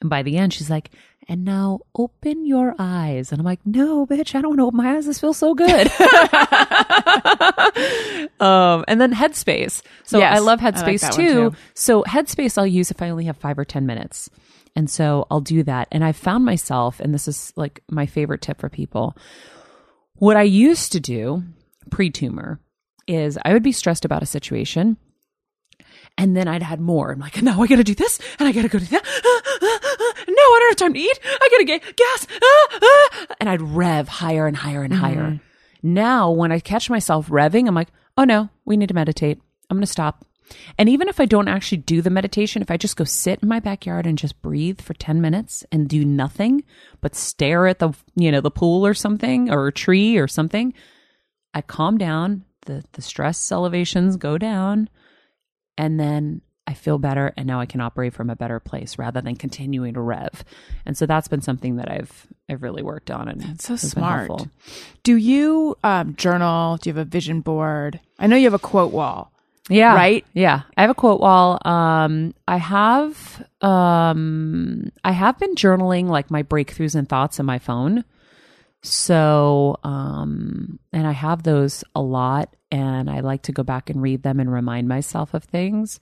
And by the end, she's like, and now open your eyes. And I'm like, no, bitch, I don't want to open my eyes. This feels so good. um, and then Headspace. So
Yes,
I love
I like
Headspace too.
too.
So Headspace I'll use if I only have five or 10 minutes. And so I'll do that. And I found myself, and this is like my favorite tip for people. What I used to do pre tumor is I would be stressed about a situation and then I'd had more. I'm like, no, I gotta do this and I gotta go do that. no, I don't have time to eat. I gotta get gas. And I'd rev higher and higher and higher. Mm-hmm. Now, when I catch myself revving, I'm like, oh no, we need to meditate. I'm gonna stop. And even if I don't actually do the meditation, if I just go sit in my backyard and just breathe for 10 minutes and do nothing but stare at the, you know, the pool or something or a tree or something, I calm down, the the stress elevations go down, and then I feel better and now I can operate from a better place rather than continuing to rev. And so that's been something that I've I've really worked on and
That's so smart. Do you um, journal? Do you have a vision board? I know you have a quote wall.
Yeah.
Right?
Yeah. I have a quote wall. Um I have um I have been journaling like my breakthroughs and thoughts in my phone. So um and I have those a lot and I like to go back and read them and remind myself of things.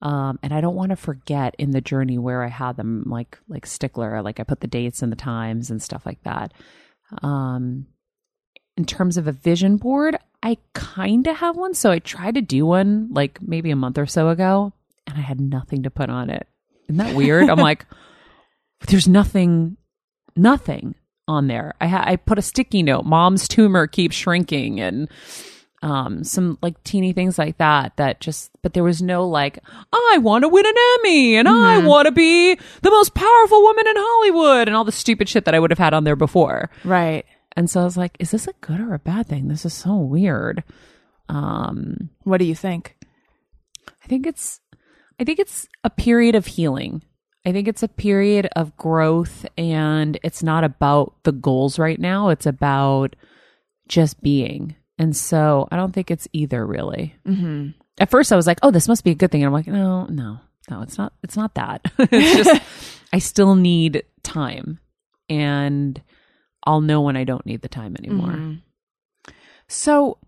Um and I don't want to forget in the journey where I had them like like stickler like I put the dates and the times and stuff like that. Um in terms of a vision board, I kind of have one. So I tried to do one like maybe a month or so ago, and I had nothing to put on it. Isn't that weird? I'm like, there's nothing, nothing on there. I ha- I put a sticky note. Mom's tumor keeps shrinking, and um some like teeny things like that. That just, but there was no like, I want to win an Emmy, and I want to be the most powerful woman in Hollywood, and all the stupid shit that I would have had on there before.
Right.
And so I was like, is this a good or a bad thing? This is so weird. Um,
What do you think?
I think it's I think it's a period of healing. I think it's a period of growth and it's not about the goals right now. It's about just being. And so I don't think it's either really. Mm-hmm. At first I was like, oh, this must be a good thing. And I'm like, no, no, no, it's not. It's not that. it's just, I still need time and I'll know when I don't need the time anymore.
So,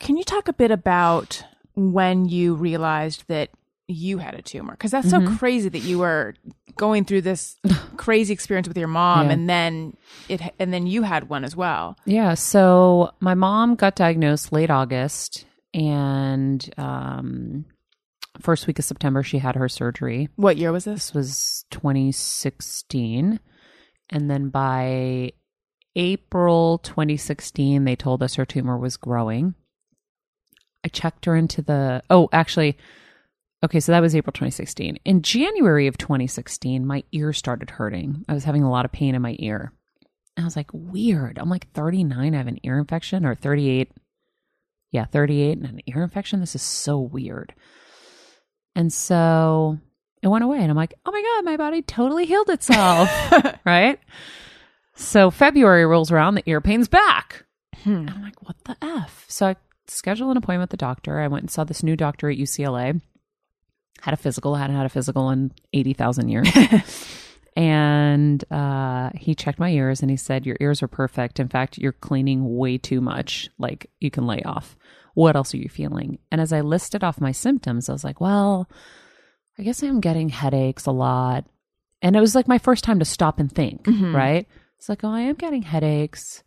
can you talk a bit about when you realized that you had a tumor? Because that's
Mm-hmm.
so crazy that you were going through this crazy experience with your mom,
Yeah.
and then it, and then you had one as well.
Yeah. So my mom got diagnosed late August, and um, first week of September she had her surgery.
What year was this?
This was 2016, and then by April 2016, they told us her tumor was growing. I checked her into the. Oh, actually. Okay, so that was April 2016. In January of 2016, my ear started hurting. I was having a lot of pain in my ear. I was like, weird. I'm like 39. I have an ear infection, or 38. Yeah, 38 and an ear infection. This is so weird. And so it went away. And I'm like, oh my God, my body totally healed itself. right? So February rolls around, the ear pain's back. And I'm like, what the F? So I scheduled an appointment with the doctor. I went and saw this new doctor at UCLA. Had a physical, hadn't had a physical in 80,000 years. and uh, he checked my ears and he said, Your ears are perfect. In fact, you're cleaning way too much. Like, you can lay off. What else are you feeling? And as I listed off my symptoms, I was like, Well, I guess I'm getting headaches a lot. And it was like my first time to stop and think, right? It's like, oh, I am getting headaches.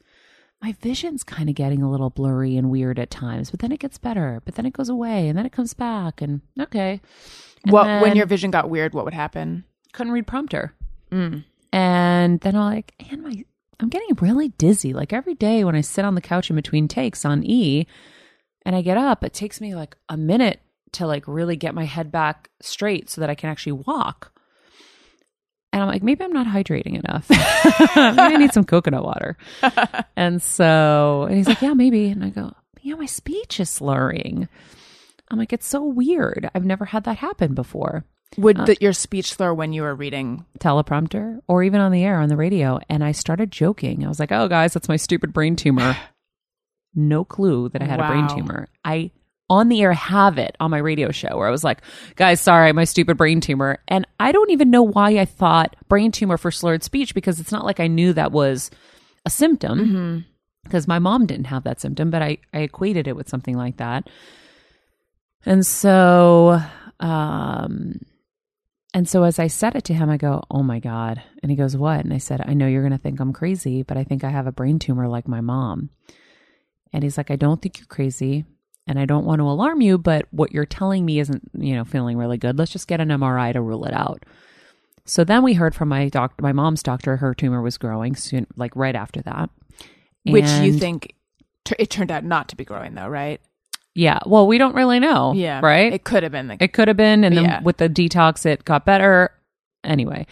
My vision's kind of getting a little blurry and weird at times, but then it gets better, but then it goes away and then it comes back. And okay. And
What when your vision got weird? What would happen?
couldn't read prompter. Mm. And then I'm like, and my, I'm getting really dizzy. Like every day when I sit on the couch in between takes on E and I get up, it takes me like a minute to like really get my head back straight so that I can actually walk. And I'm like, maybe I'm not hydrating enough. maybe I need some coconut water. and so, and he's like, yeah, maybe. And I go, yeah, my speech is slurring. I'm like, it's so weird. I've never had that happen before
Would
Uh,
the, your speech slur when you were reading?
teleprompter or even on the air on the radio and I started joking. I was like, "Oh guys, that's my stupid brain tumor." no clue that I had a brain tumor. I on the air have it on my radio show where I was like, "Guys, sorry, my stupid brain tumor." And I don't even know why I thought brain tumor for slurred speech because it's not like I knew that was a symptom because my mom didn't have that symptom, but I I equated it with something like that. And so um And so as I said it to him, I go, Oh my God. And he goes, What? And I said, I know you're going to think I'm crazy, but I think I have a brain tumor like my mom. And he's like, I don't think you're crazy. And I don't want to alarm you, but what you're telling me isn't, you know, feeling really good. Let's just get an MRI to rule it out. So then we heard from my doctor, my mom's doctor, her tumor was growing soon, like right after that.
Which you think t- it turned out not to be growing, though, right?
Yeah. Well, we don't really know.
Yeah.
Right.
It could have been. Like,
It could have been, and then
Yeah.
with the detox, it got better. Anyway,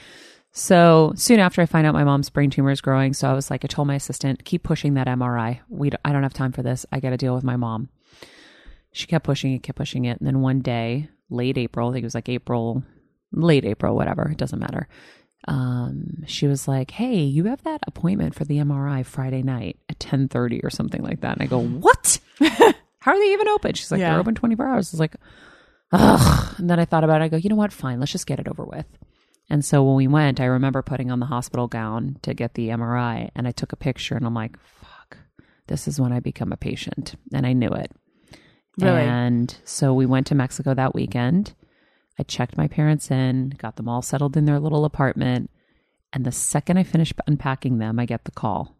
so soon after I find out my mom's brain tumor is growing, so I was like, I told my assistant, keep pushing that MRI. We, don't- I don't have time for this. I got to deal with my mom. She kept pushing it, kept pushing it, and then one day, late April, I think it was like April, late April, whatever, it doesn't matter. Um, she was like, "Hey, you have that appointment for the MRI Friday night at ten thirty or something like that." And I go, "What? How are they even open?" She's like,
Yeah.
"They're open twenty four hours." I was like, Ugh. And then I thought about it. I go, you know what? Fine. Let's just get it over with. And so when we went, I remember putting on the hospital gown to get the MRI and I took a picture and I'm like, fuck, this is when I become a patient. And I knew it.
Really?
And so we went to Mexico that weekend. I checked my parents in, got them all settled in their little apartment. And the second I finished unpacking them, I get the call.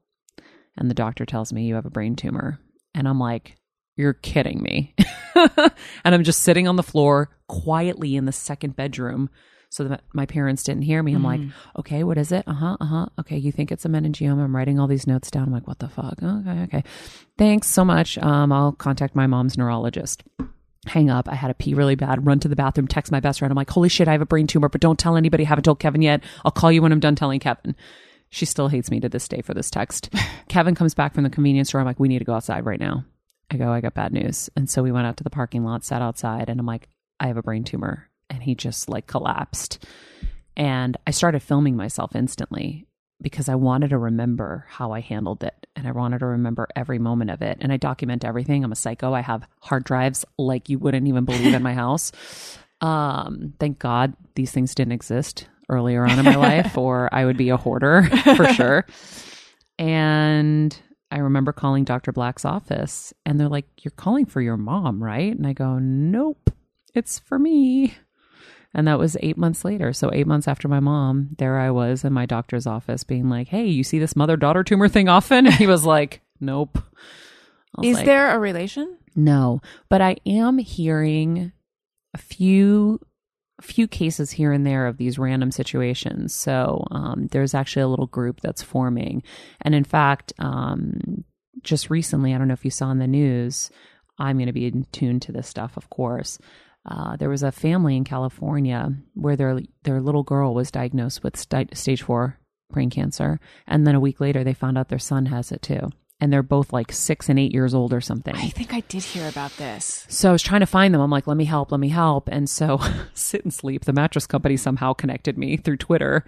And the doctor tells me, You have a brain tumor. And I'm like, You're kidding me. and I'm just sitting on the floor quietly in the second bedroom so that my parents didn't hear me. I'm like, okay, what is it? Uh huh, uh huh. Okay, you think it's a meningioma? I'm writing all these notes down. I'm like, what the fuck? Okay, okay. Thanks so much. Um, I'll contact my mom's neurologist. Hang up. I had to pee really bad. Run to the bathroom. Text my best friend. I'm like, holy shit, I have a brain tumor, but don't tell anybody. I haven't told Kevin yet. I'll call you when I'm done telling Kevin. She still hates me to this day for this text. Kevin comes back from the convenience store. I'm like, we need to go outside right now. I go, I got bad news. And so we went out to the parking lot, sat outside, and I'm like, I have a brain tumor. And he just like collapsed. And I started filming myself instantly because I wanted to remember how I handled it. And I wanted to remember every moment of it. And I document everything. I'm a psycho. I have hard drives like you wouldn't even believe in my house. Um, thank God these things didn't exist earlier on in my life, or I would be a hoarder for sure. And I remember calling Dr. Black's office, and they're like, You're calling for your mom, right? And I go, Nope, it's for me. And that was eight months later. So, eight months after my mom, there I was in my doctor's office being like, Hey, you see this mother daughter tumor thing often? And he was like, Nope. Was
is
like,
there a relation?
no, but I am hearing a few a few cases here and there of these random situations. So um, there's actually a little group that's forming, and in fact, um, just recently, I don't know if you saw in the news. I'm going to be in tune to this stuff, of course. Uh, there was a family in California where their their little girl was diagnosed with sti- stage four brain cancer, and then a week later, they found out their son has it too, and they're both like six and eight years old or something.
I think I did hear about this.
So I was trying to find them. I'm like, let me help, let me help. And so Sit and Sleep, the mattress company, somehow connected me through Twitter.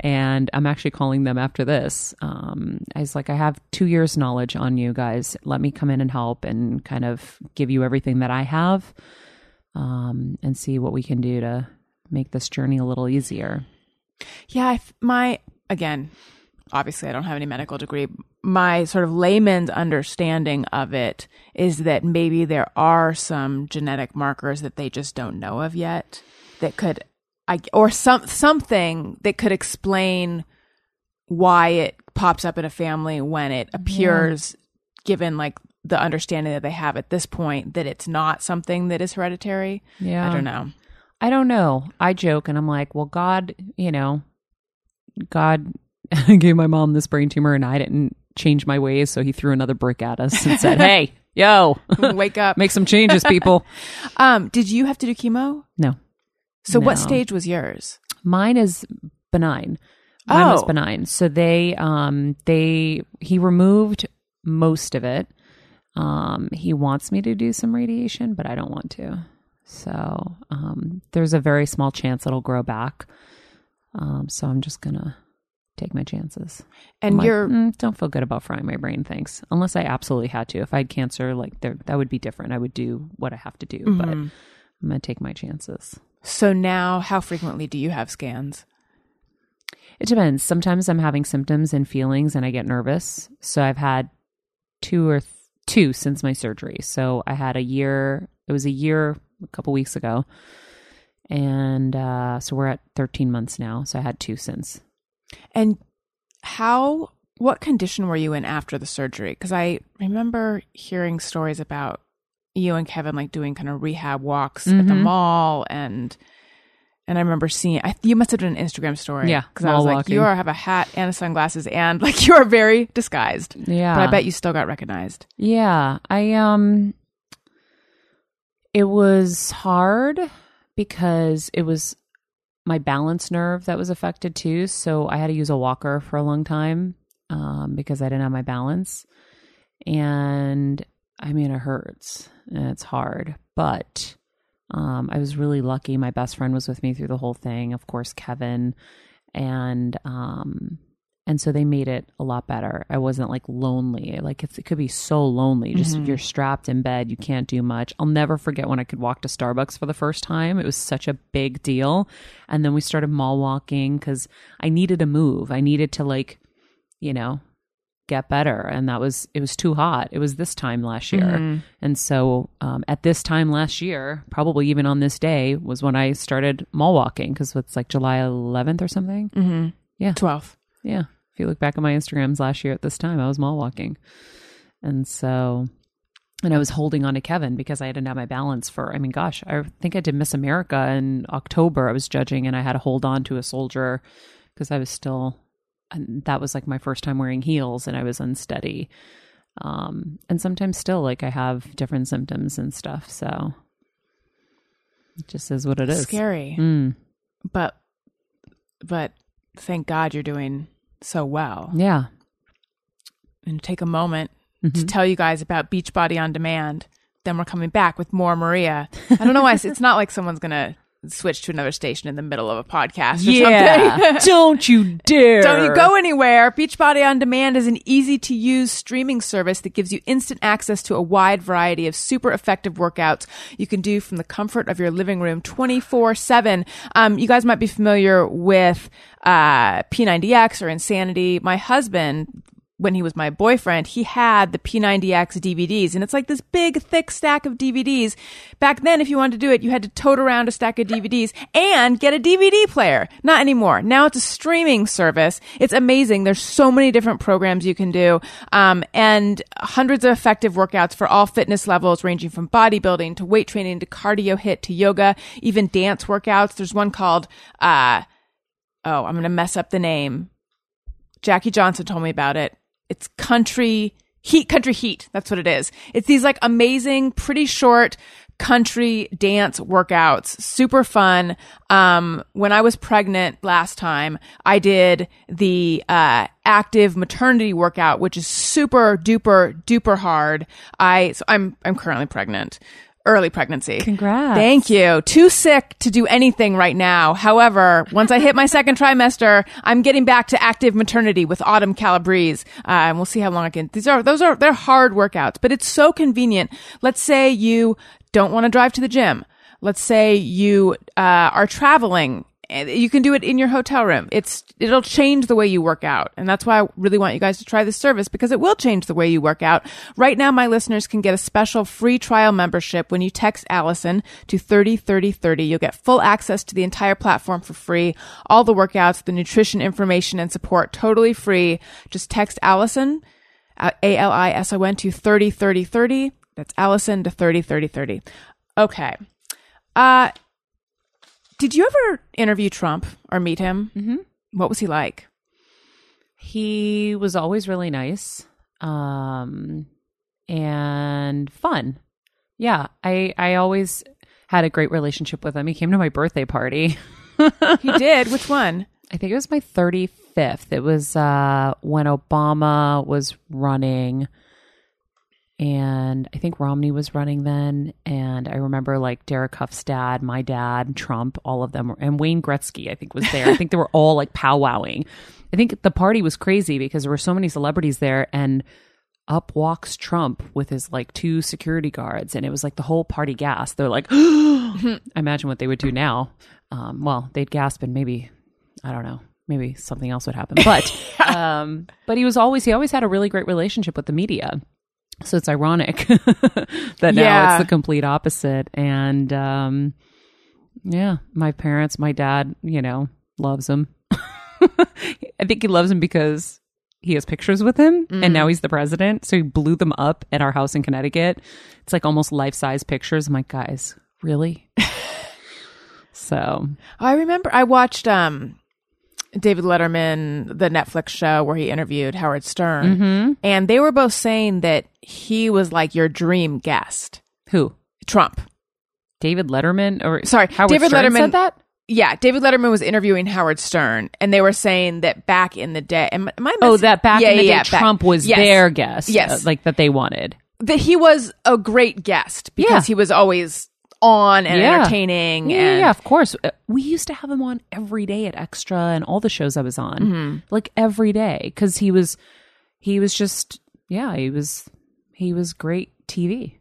And I'm actually calling them after this. Um, I was like, I have two years' knowledge on you guys. Let me come in and help and kind of give you everything that I have um, and see what we can do to make this journey a little easier.
Yeah, I f my again, obviously I don't have any medical degree. My sort of layman's understanding of it is that maybe there are some genetic markers that they just don't know of yet that could I or some something that could explain why it pops up in a family when it appears given like the understanding that they have at this point that it's not something that is hereditary.
Yeah.
I don't know.
I don't know. I joke and I'm like, well, God, you know, God gave my mom this brain tumor and I didn't change my ways. So he threw another brick at us and said, hey, yo,
Wake up.
make some changes, people.
Um, did you have to do chemo?
No,
So what stage was yours?
mine is benign. Mine was
Oh.
benign. So they, um, they, he removed most of it. Um, he wants me to do some radiation, but I don't want to. So, um, there's a very small chance it'll grow back. Um, so I'm just gonna take my chances.
And
I'm
you're
"Mm, don't feel good about frying my brain. Thanks. Unless I absolutely had to. If I had cancer, like there, that would be different. I would do what I have to do, but
Mhm.
I'm gonna take my chances.
so now how frequently do you have scans?
It depends. Sometimes I'm having symptoms and feelings, and I get nervous. So I've had two or th- two since my surgery. So I had a year. It was a year a couple weeks ago, And uh, so we're at 13 months now. So I had two since.
And how, what condition were you in after the surgery? Because I remember hearing stories about you and Kevin like doing kind of rehab walks at the
Mhm.
mall and. And I remember seeing, I, you must have done an Instagram story.
Yeah,
Because I was like,
walking.
you are, have a hat and a sunglasses and like you are very disguised.
Yeah.
But I bet you still got recognized.
Yeah, I um it was hard because it was my balance nerve that was affected too, so I had to use a walker for a long time um because I didn't have my balance. And I mean it hurts and it's hard, but um I was really lucky my best friend was with me through the whole thing, of course Kevin and um and so they made it a lot better. I wasn't like lonely. Like it's, it could be so lonely. Just
Mhm.
you're strapped in bed, you can't do much. I'll never forget when I could walk to Starbucks for the first time. It was such a big deal. And then we started mall walking because I needed a move. I needed to like, you know, get better. And that was it was too hot. It was this time last year.
Mhm.
And so um, at this time last year, probably even on this day, was when I started mall walking because it's like July 11th or something.
Mm-hmm.
Yeah.
12th.
Yeah. If you look back at my Instagrams last year at this time, I was mall walking. And so, and I was holding on to Kevin because I didn't have my balance for, I mean, gosh, I think I did Miss America in October. I was judging and I had to hold on to a soldier because I was still, and that was like my first time wearing heels and I was unsteady. Um, and sometimes still, like, I have different symptoms and stuff. So it just is what it is.
Scary.
Mm,
But, but thank God you're doing so well.
yeah.
And take a moment to
Mhm.
tell you guys about Beachbody on Demand. Then we're coming back with more Maria. I don't know why it's not like someone's gonna switch to another station in the middle of a podcast or something.
Don't you dare.
Don't you go anywhere. Beachbody On Demand is an easy to use streaming service that gives you instant access to a wide variety of super effective workouts you can do from the comfort of your living room 24 7. Um, you guys might be familiar with uh, P90X or Insanity. My husband, when he was my boyfriend, he had the P90X DVDs, and it's like this big, thick stack of DVDs. Back then, if you wanted to do it, you had to tote around a stack of DVDs and get a DVD player. Not anymore. Now it's a streaming service. It's amazing. There's so many different programs you can do, um, and hundreds of effective workouts for all fitness levels, ranging from bodybuilding to weight training to cardio hit to yoga, even dance workouts. There's one called, uh, oh, I'm going to mess up the name. Jackie Johnson told me about it. It's country heat, country heat. That's what it is. It's these like amazing, pretty short country dance workouts. Super fun. Um, when I was pregnant last time, I did the, uh, active maternity workout, which is super duper duper hard. I, so I'm, I'm currently pregnant. Early pregnancy.
Congrats.
Thank you. Too sick to do anything right now. However, once I hit my second trimester, I'm getting back to active maternity with Autumn Calabrese. Uh, and we'll see how long I can. These are, those are, they're hard workouts, but it's so convenient. Let's say you don't want to drive to the gym. Let's say you, uh, are traveling. You can do it in your hotel room. It's, it'll change the way you work out. And that's why I really want you guys to try this service because it will change the way you work out. Right now, my listeners can get a special free trial membership when you text Alison to 303030. You'll get full access to the entire platform for free. All the workouts, the nutrition information and support totally free. Just text Alison, uh, A-L-I-S-O-N to 303030. That's Alison to 303030. Okay. Uh, did you ever interview Trump or meet him? Mm-hmm. What was he like?
He was always really nice um, and fun. Yeah, I I always had a great relationship with him. He came to my birthday party.
He did. Which one?
I think it was my 35th. It was uh, when Obama was running, and I think Romney was running then. And I remember like Derek Hough's dad, my dad, Trump, all of them, were, and Wayne Gretzky, I think, was there. I think they were all like powwowing. I think the party was crazy because there were so many celebrities there, and up walks Trump with his like two security guards, and it was like the whole party gasped. They're like, I imagine what they would do now. Um, well, they'd gasp and maybe, I don't know, maybe something else would happen. But, um, but he was always he always had a really great relationship with the media. So it's ironic that now
Yeah.
it's the complete opposite. And um, Yeah, my parents, my dad, you know, loves him. I think he loves him because he has pictures with him and now he's the president. So he blew them up at our house in Connecticut. It's like almost life size pictures. I'm like, guys, really? so,
I remember I watched um David Letterman, the Netflix show where he interviewed Howard Stern,
Mm-hmm.
and they were both saying that he was like your dream guest.
who?
Trump.
David Letterman or
Sorry,
Howard
David
Stern
Letterman-
said that?
Yeah, David Letterman was interviewing Howard Stern, and they were saying that back in the day, am, am I
Oh, that back
Yeah,
in the
yeah,
day,
yeah, back-
Trump was
yes.
their guest.
Yes.
uh, like that they wanted.
that he was a great guest because he was always on and
Yeah.
entertaining.
Yeah,
and
yeah, of course. Uh, We used to have him on every day at Extra and all the shows I was on,
Mm-hmm.
like every day, because he was, he was just, yeah, he was, he was great TV.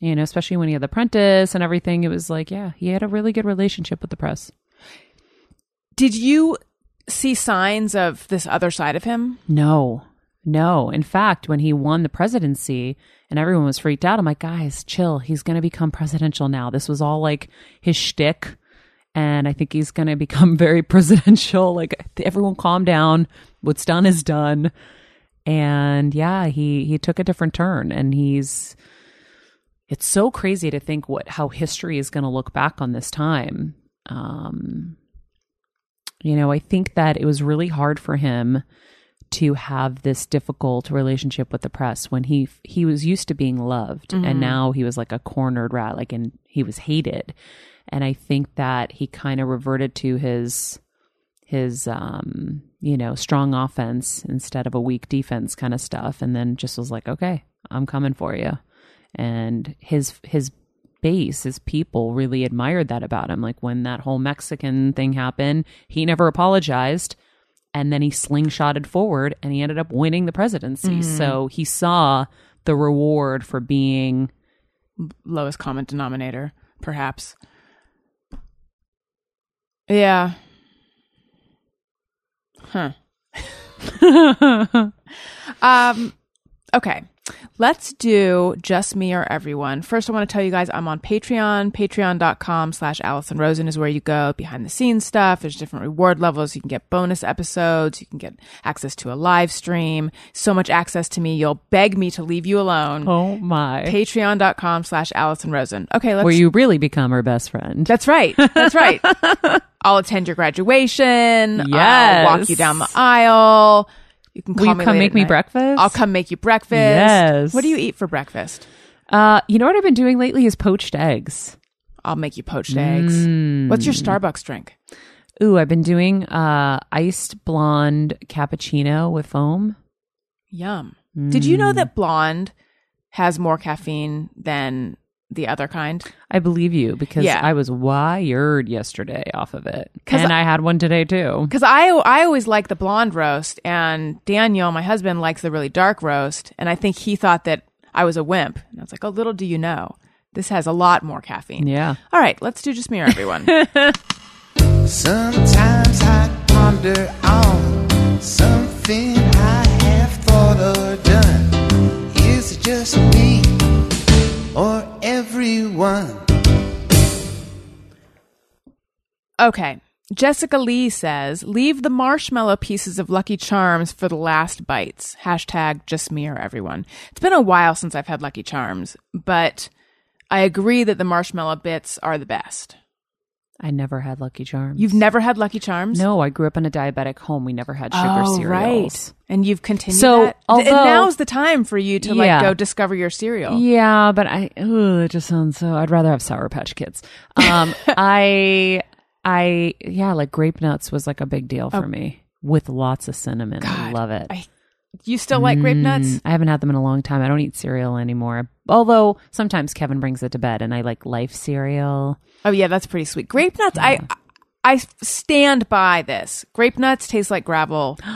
You know, especially when he had The Apprentice and everything. It was like, yeah, he had a really good relationship with the press.
Did you see signs of this other side of him?
No, no. In fact, when he won the presidency and everyone was freaked out, I'm like, guys, chill. He's going to become presidential now. This was all like his shtick. And I think he's going to become very presidential. Like, everyone calm down. What's done is done. And yeah, he, he took a different turn and he's, it's so crazy to think what, how history is going to look back on this time. Um, you know, I think that it was really hard for him to have this difficult relationship with the press when he he was used to being loved and now he was like a cornered rat like and he was hated. And i think that he kind of reverted to his his um you know strong offense instead of a weak defense kind of stuff and then just was like okay i'm coming for you. And his his base his people really admired that about him. Like when that whole mexican thing happened he never apologized and then he slingshotted forward and he ended up winning the presidency so he saw the reward for being
Lowest common denominator, perhaps. Yeah. Huh. um okay. Let's do just me or everyone. First, I want to tell you guys I'm on Patreon. Patreon.com slash Alison Rosen is where you go behind the scenes stuff. There's different reward levels. You can get bonus episodes. You can get access to a live stream. So much access to me. You'll beg me to leave you alone.
oh my
Patreon.com slash Alison Rosen. Okay, let's
where you really become her best friend
that's right. That's right. I'll attend your graduation. I'll
Yes.
walk you down the aisle. You can call
Will you
me
come make me
night.
breakfast?
I'll come make you breakfast.
Yes.
What do you eat for breakfast?
uh you know what i've been doing lately is poached eggs
I'll make you poached eggs.
Mm.
What's your Starbucks drink?
ooh i've been doing uh iced blonde cappuccino with foam
Yum. Did you know
Mm.
that blonde has more caffeine than the other kind?
I believe you because
Yeah.
I was wired yesterday off of it.
'Cause
And I had one today too.
Because I I always like the blonde roast, and Daniel, my husband, likes the really dark roast, and I think he thought that I was a wimp. And I was like, oh, little do you know, this has a lot more caffeine.
Yeah.
All right, let's do just me or everyone.
Sometimes I ponder on something I have thought or done. Is it just me or everyone?
okay. Jessica Lee says, leave the marshmallow pieces of Lucky Charms for the last bites. Hashtag just me or everyone. It's been a while since I've had Lucky Charms, but I agree that the marshmallow bits are the best.
I never had Lucky Charms.
You've never had Lucky Charms?
No, I grew up in a diabetic home. We never had sugar
oh,
cereals.
right. And you've continued
So,
that?
although-
and now's the time for you to like go discover your cereal.
Yeah, but I ugh, it just sounds so I'd rather have Sour Patch Kids. Um I I yeah, like grape nuts was like a big deal for me. With lots of cinnamon. I
Oh.
Love it.
I- You still like grape nuts?
Mm, I haven't had them in a long time. I don't eat cereal anymore. Although sometimes Kevin brings it to bed and I like life cereal.
Oh yeah, that's pretty sweet. Grape nuts, I I stand by this. Grape nuts taste like gravel.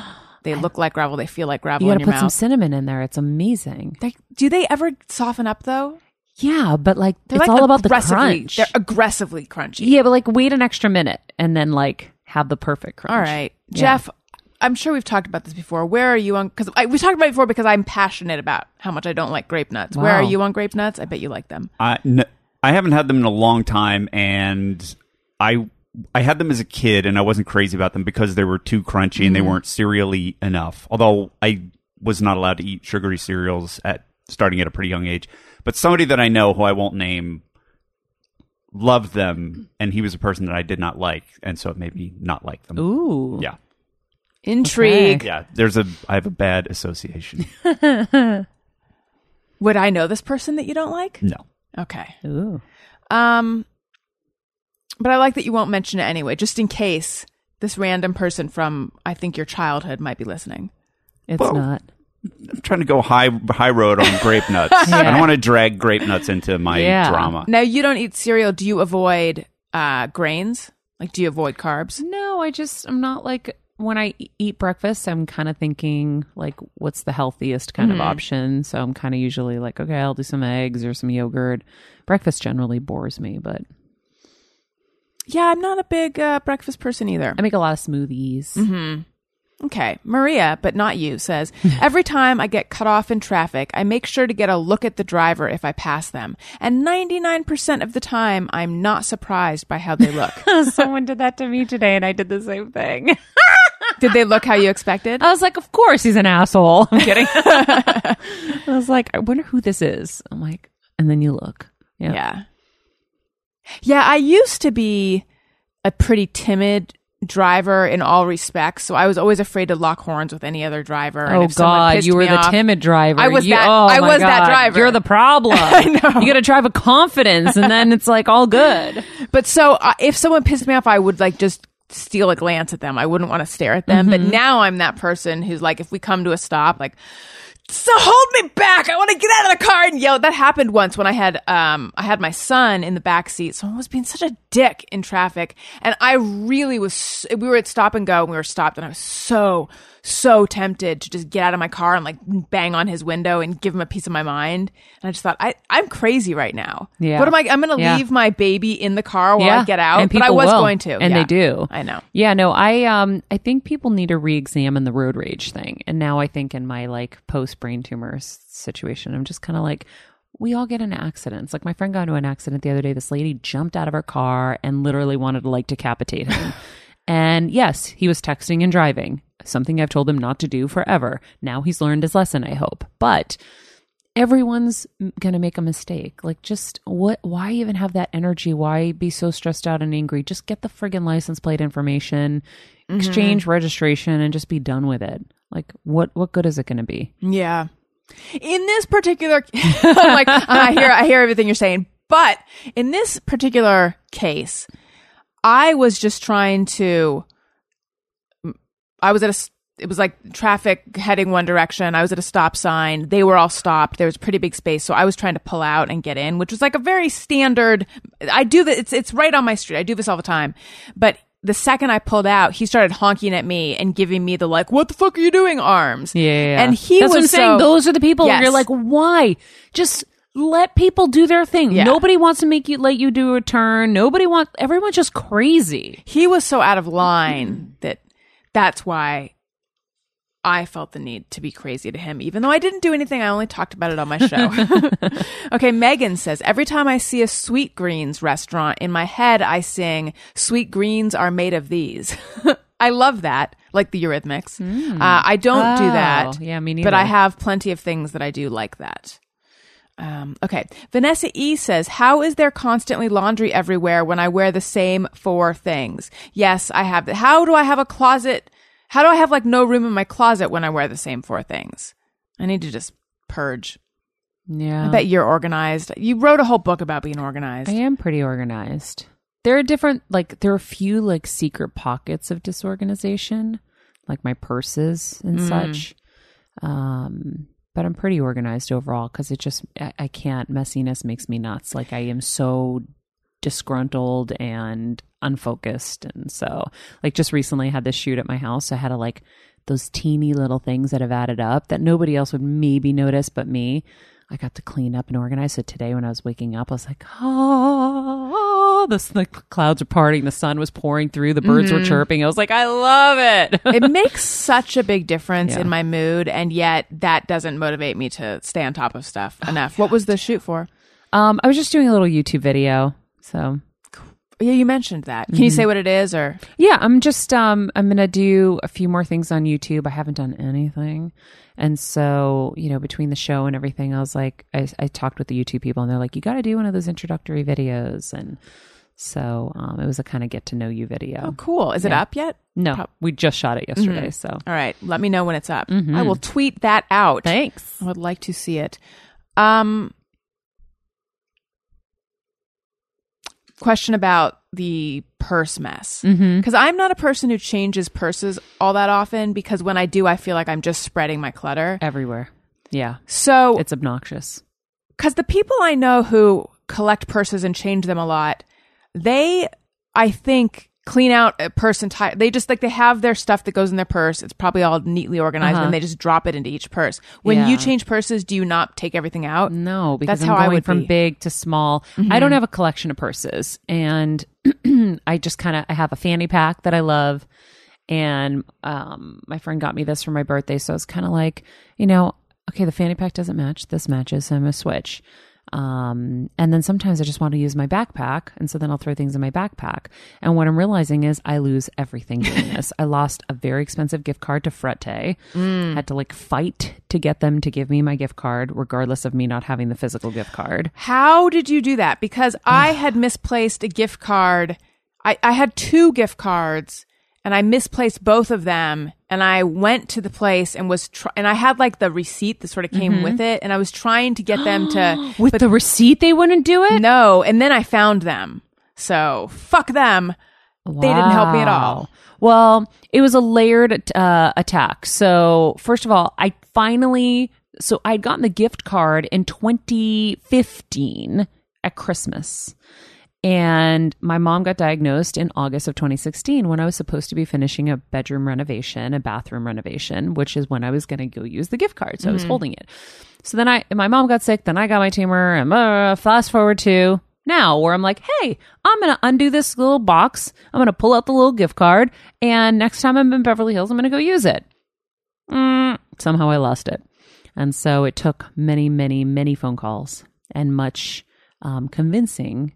They look like gravel. They feel like gravel
You gotta put some cinnamon in there. It's amazing.
They, do they ever soften up though?
Yeah, but like
They're
it's
like
all about the
aggressively-
crunch.
They're aggressively crunchy.
yeah, but like wait an extra minute and then like have the perfect crunch.
All right,
Yeah.
Jeff. I'm sure we've talked about this before. Where are you on? Because we talked about it before because I'm passionate about how much I don't like grape nuts. Where are you on grape nuts? I bet you like them.
I, n- I haven't had them in a long time, and I I had them as a kid and I wasn't crazy about them because they were too crunchy and they mm-hmm. weren't cereally enough. Although I was not allowed to eat sugary cereals at starting at a pretty young age. But somebody that I know who I won't name loved them and he was a person that I did not like and so it made me not like them.
Ooh.
Yeah.
Intrigue.
Yeah, there's a I have a bad association.
Would I know this person that you don't like?
no.
Okay.
Ooh.
Um, but I like that you won't mention it anyway, just in case this random person from I think your childhood might be listening.
It's
Well-
not.
I'm trying to go high high road on grape nuts. I don't want to drag grape nuts into my
Yeah.
drama.
Now you don't eat cereal. Do you avoid uh, grains? Like, do you avoid carbs?
No, I just I'm not like when I eat breakfast, I'm kind of thinking like what's the healthiest kind of option. So I'm kind of usually like, okay, I'll do some eggs or some yogurt. Breakfast generally bores me, but
Yeah, I'm not a big uh, breakfast person either.
I make a lot of smoothies.
Okay. Maria, but not you, says Every time I get cut off in traffic, I make sure to get a look at the driver if I pass them. And 99% of the time, I'm not surprised by how they look.
Someone did that to me today, and I did the same thing.
Did they look how you expected?
I was like, of course he's an asshole. I'm kidding. I was like, I wonder who this is. I'm like, and then you look. Yeah.
Yeah. Yeah, I used to be a pretty timid driver in all respects, so I was always afraid to lock horns with any other driver.
Oh God, you were the
off-
timid driver.
I was
You-
that-
oh,
I was that driver.
You're the problem. You got to drive with confidence, and then it's like all good.
But so uh, if someone pissed me off, I would like just steal a glance at them. I wouldn't want to stare at them. But now I'm that person who's like, if we come to a stop, like, so hold me back. I want to get out of the car and yell. That happened once when I had um I had my son in the back seat. Someone was being such a dick in traffic, and I really was. We were at stop and go, and we were stopped, and I was so so tempted to just get out of my car and like bang on his window and give him a piece of my mind. And I just thought, I I'm crazy right now.
Yeah.
What am I? I'm going to
Yeah.
leave my baby in the car while I get out.
and
but I
people
was
will,
going to,
and
yeah.
they do.
I know.
Yeah, no, I um, I think people need to re-examine the road rage thing. And now I think in my like post brain tumor situation, I'm just kind of like, we all get in accidents. Like my friend got into an accident the other day. This lady jumped out of her car and literally wanted to like decapitate him. and yes, he was texting and driving, something I've told him not to do forever. Now he's learned his lesson, I hope. But everyone's going to make a mistake. Like, just what? Why even have that energy? Why be so stressed out and angry? Just get the friggin' license plate information, mm-hmm. exchange registration, and just be done with it. Like, what? What good is it going to be?
Yeah. In this particular, I'm like uh, I hear, I hear everything you're saying, but in this particular case, I was just trying to. I was at a It was like traffic heading one direction. I was at a stop sign. They were all stopped. There was pretty big space, so I was trying to pull out and get in, which was like a very standard. I do that. It's it's right on my street. I do this all the time, but. The second I pulled out, he started honking at me and giving me the like, "What the fuck are you doing?" arms.
Yeah,
and he
That's
was
saying. Those are the people
Yes.
you're like, why? Just let people do their thing.
Yeah.
Nobody wants to make you let you do a turn. Nobody wants. Everyone's just crazy.
he was so out of line that that's why I felt the need to be crazy to him, even though I didn't do anything. I only talked about it on my show. okay, Megan says every time I see a Sweet Greens restaurant in my head, I sing "Sweet Greens are made of these." I love that, like the Eurythmics. Uh, I don't do
Oh,
that.
yeah, me neither.
But I have plenty of things that I do like that. Um, okay. Vanessa E says, How is there constantly laundry everywhere when I wear the same four things? Yes, I have. How do I have a closet? How do I have like no room in my closet when I wear the same four things? I need to just purge.
Yeah,
I bet you're organized. You wrote a whole book about being organized.
I am pretty organized. There are different, like, there are a few, like, secret pockets of disorganization, like my purses and such. Um, but I'm pretty organized overall because it just, I, I can't, messiness makes me nuts. Like, I am so disgruntled and unfocused. And so, like, just recently I had this shoot at my house. I had to, like, those teeny little things that have added up that nobody else would maybe notice but me. I got to clean up and organize. So today when I was waking up, I was like, oh, the, the clouds were parting. The sun was pouring through. The birds were chirping. I was like, I love it.
it makes such a big difference
Yeah.
in my mood, and yet that doesn't motivate me to stay on top of stuff
Oh,
enough. What was the shoot for?
um, I was just doing a little YouTube video. So
Yeah, you mentioned that. Can you say what it is or
Yeah, I'm just um I'm gonna do a few more things on YouTube. I haven't done anything. And so, you know, between the show and everything, I was like I, I talked with the YouTube people and they're like, You gotta do one of those introductory videos and so um, it was a kind of get to know you video.
Oh, cool. Is it up yet?
No, we just shot it yesterday, so
All right. Let me know when it's up. I will tweet that out.
thanks.
I would like to see it. Um, question about the purse mess. Because I'm not a person who changes purses all that often because when I do, I feel like I'm just spreading my clutter.
Everywhere. Yeah.
So,
It's obnoxious.
because the people I know who collect purses and change them a lot, they, I think, clean out a purse entire. They just like they have their stuff that goes in their purse. It's probably all neatly organized,
Uh-huh.
and they just drop it into each purse. When
Yeah.
you change purses, do you not take everything out?
No, because
That's
I'm
how I would
from
be. Mm-hmm.
big to small. I don't have a collection of purses, and I just kind of I have a fanny pack that I love, and um, my friend got me this for my birthday, so it's kind of like you know, okay, the fanny pack doesn't match, this matches, so I'm gonna switch. Um, and then sometimes I just want to use my backpack, and so then I'll throw things in my backpack. And what I'm realizing is I lose everything doing this. I lost a very expensive gift card to Frette. Had to like fight to get them to give me my gift card, regardless of me not having the physical gift card.
How did you do that? Because I had misplaced a gift card. I, I had two gift cards and I misplaced both of them. And I went to the place and was, tr- and I had like the receipt that sort of came
Mm-hmm.
with it. And I was trying to get them to,
With the receipt, they wouldn't do it.
no. And then I found them. So fuck them. They didn't help me at all.
Well, it was a layered uh, attack. So, first of all, I finally, so I'd gotten the gift card in 2015 at Christmas. And my mom got diagnosed in August of 2016 when I was supposed to be finishing a bedroom renovation, a bathroom renovation, which is when I was going to go use the gift card. So I was holding it. So then I, my mom got sick. Then I got my tumor. And uh, fast forward to now, where I'm like, hey, I'm going to undo this little box. I'm going to pull out the little gift card. And next time I'm in Beverly Hills, I'm going to go use it. Mm, somehow I lost it. And so it took many, many, many phone calls and much um, convincing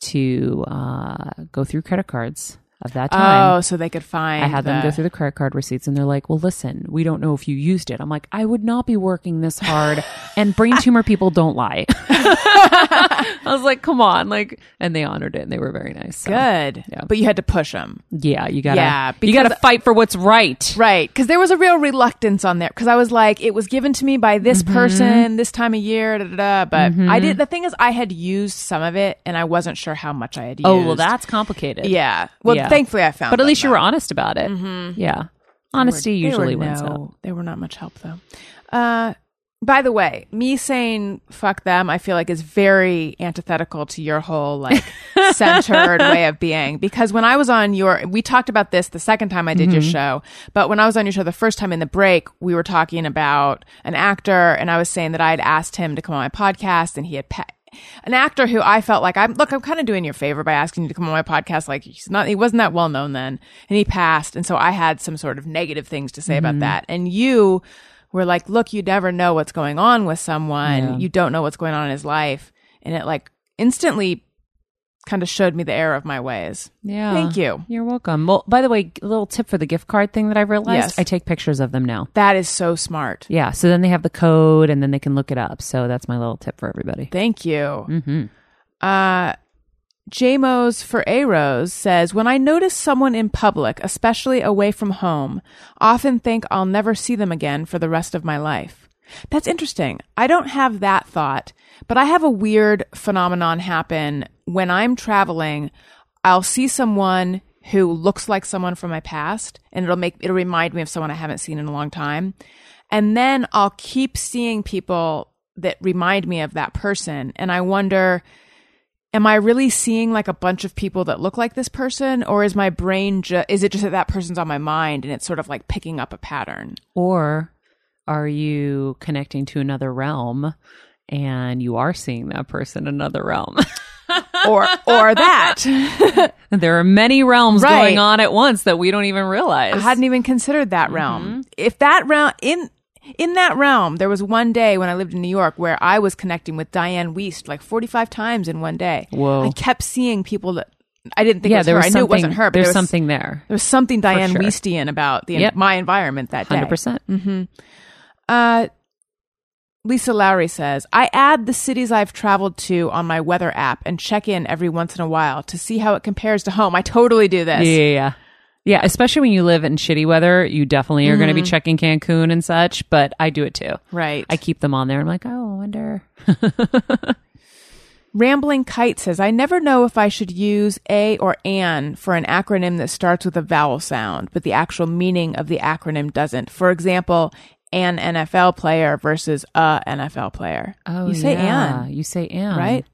to uh, go through credit cards of that time.
Oh, so they could find.
I had them go through the credit card receipts and they're like, well, listen, we don't know if you used it. I'm like, I would not be working this hard. and brain tumor people don't lie. I was like, come on. Like, and they honored it and they were very nice. So,
Good.
Yeah.
But you had to push them.
Yeah. You gotta,
Yeah,
you gotta fight for what's right.
Right. Because there was a real reluctance on there. Because I was like, it was given to me by this
Mm-hmm.
person this time of year. Da, da, da. But I did. The thing is, I had used some of it, and I wasn't sure how much I had used.
Oh, well, that's complicated.
yeah. Well,
Yeah.
Thankfully, I found.
But at least you were honest about it. Yeah. Honesty
They were
usually wins
no,
out.
They were not much help though. Uh, by the way, me saying "fuck them," I feel like is very antithetical to your whole like centered way of being. Because when I was on your, we talked about this the second time I did your show, but when I was on your show the first time in the break, we were talking about an actor, and I was saying that I had asked him to come on my podcast, and he had. Pa- an actor who I felt like I'm look, I'm kind of doing you a favor by asking you to come on my podcast. Like he's not, he wasn't that well known then, and he passed, and so I had some sort of negative things to say about mm-hmm. that. And you were like, look, you never know what's going on with someone.
Yeah.
You don't know what's going on in his life, and it like instantly kind of showed me the error of my ways.
Yeah.
Thank you.
You're welcome. Well, by the way, a little tip for the gift card thing that I realized
Yes.
I take pictures of them now.
That is so smart.
Yeah. So then they have the code and then they can look it up. So that's my little tip for everybody.
Thank you.
Mm-hmm.
Uh, JMO's for A Rose says, When I notice someone in public, especially away from home, often think I'll never see them again for the rest of my life. That's interesting. I don't have that thought, but I have a weird phenomenon happen when I'm traveling. I'll see someone who looks like someone from my past and it'll make, it'll remind me of someone I haven't seen in a long time. And then I'll keep seeing people that remind me of that person. And I wonder, am I really seeing like a bunch of people that look like this person, or is my brain is it just that that person's on my mind and it's sort of like picking up a pattern?
Or are you connecting to another realm and you are seeing that person in another realm?
Or or that
there are many realms
Right.
going on at once that we don't even realize.
I hadn't even considered that realm. If that realm in in that realm, there was one day when I lived in New York where I was connecting with Dianne Wiest like forty five times in one day.
Whoa.
I kept seeing people that I didn't think
yeah,
it was
there
her.
was
I knew it wasn't her, but
there's
there was,
something there.
There was something Diane
sure.
Wiestian about the
Yep.
my environment that day.
Hundred percent.
Uh, Lisa Lowry says, I add the cities I've traveled to on my weather app and check in every once in a while to see how it compares to home. I totally do this.
Yeah, yeah, yeah. Yeah, especially when you live in shitty weather, you definitely are going to be mm-hmm. checking Cancun and such. But I do it too.
Right.
I keep them on there. I'm like, oh, I wonder.
Rambling Kite says, I never know if I should use a or an for an acronym that starts with a vowel sound, but the actual meaning of the acronym doesn't. For example, an NFL player versus a NFL player.
Oh,
you say
yeah.
an,
You say an,
right?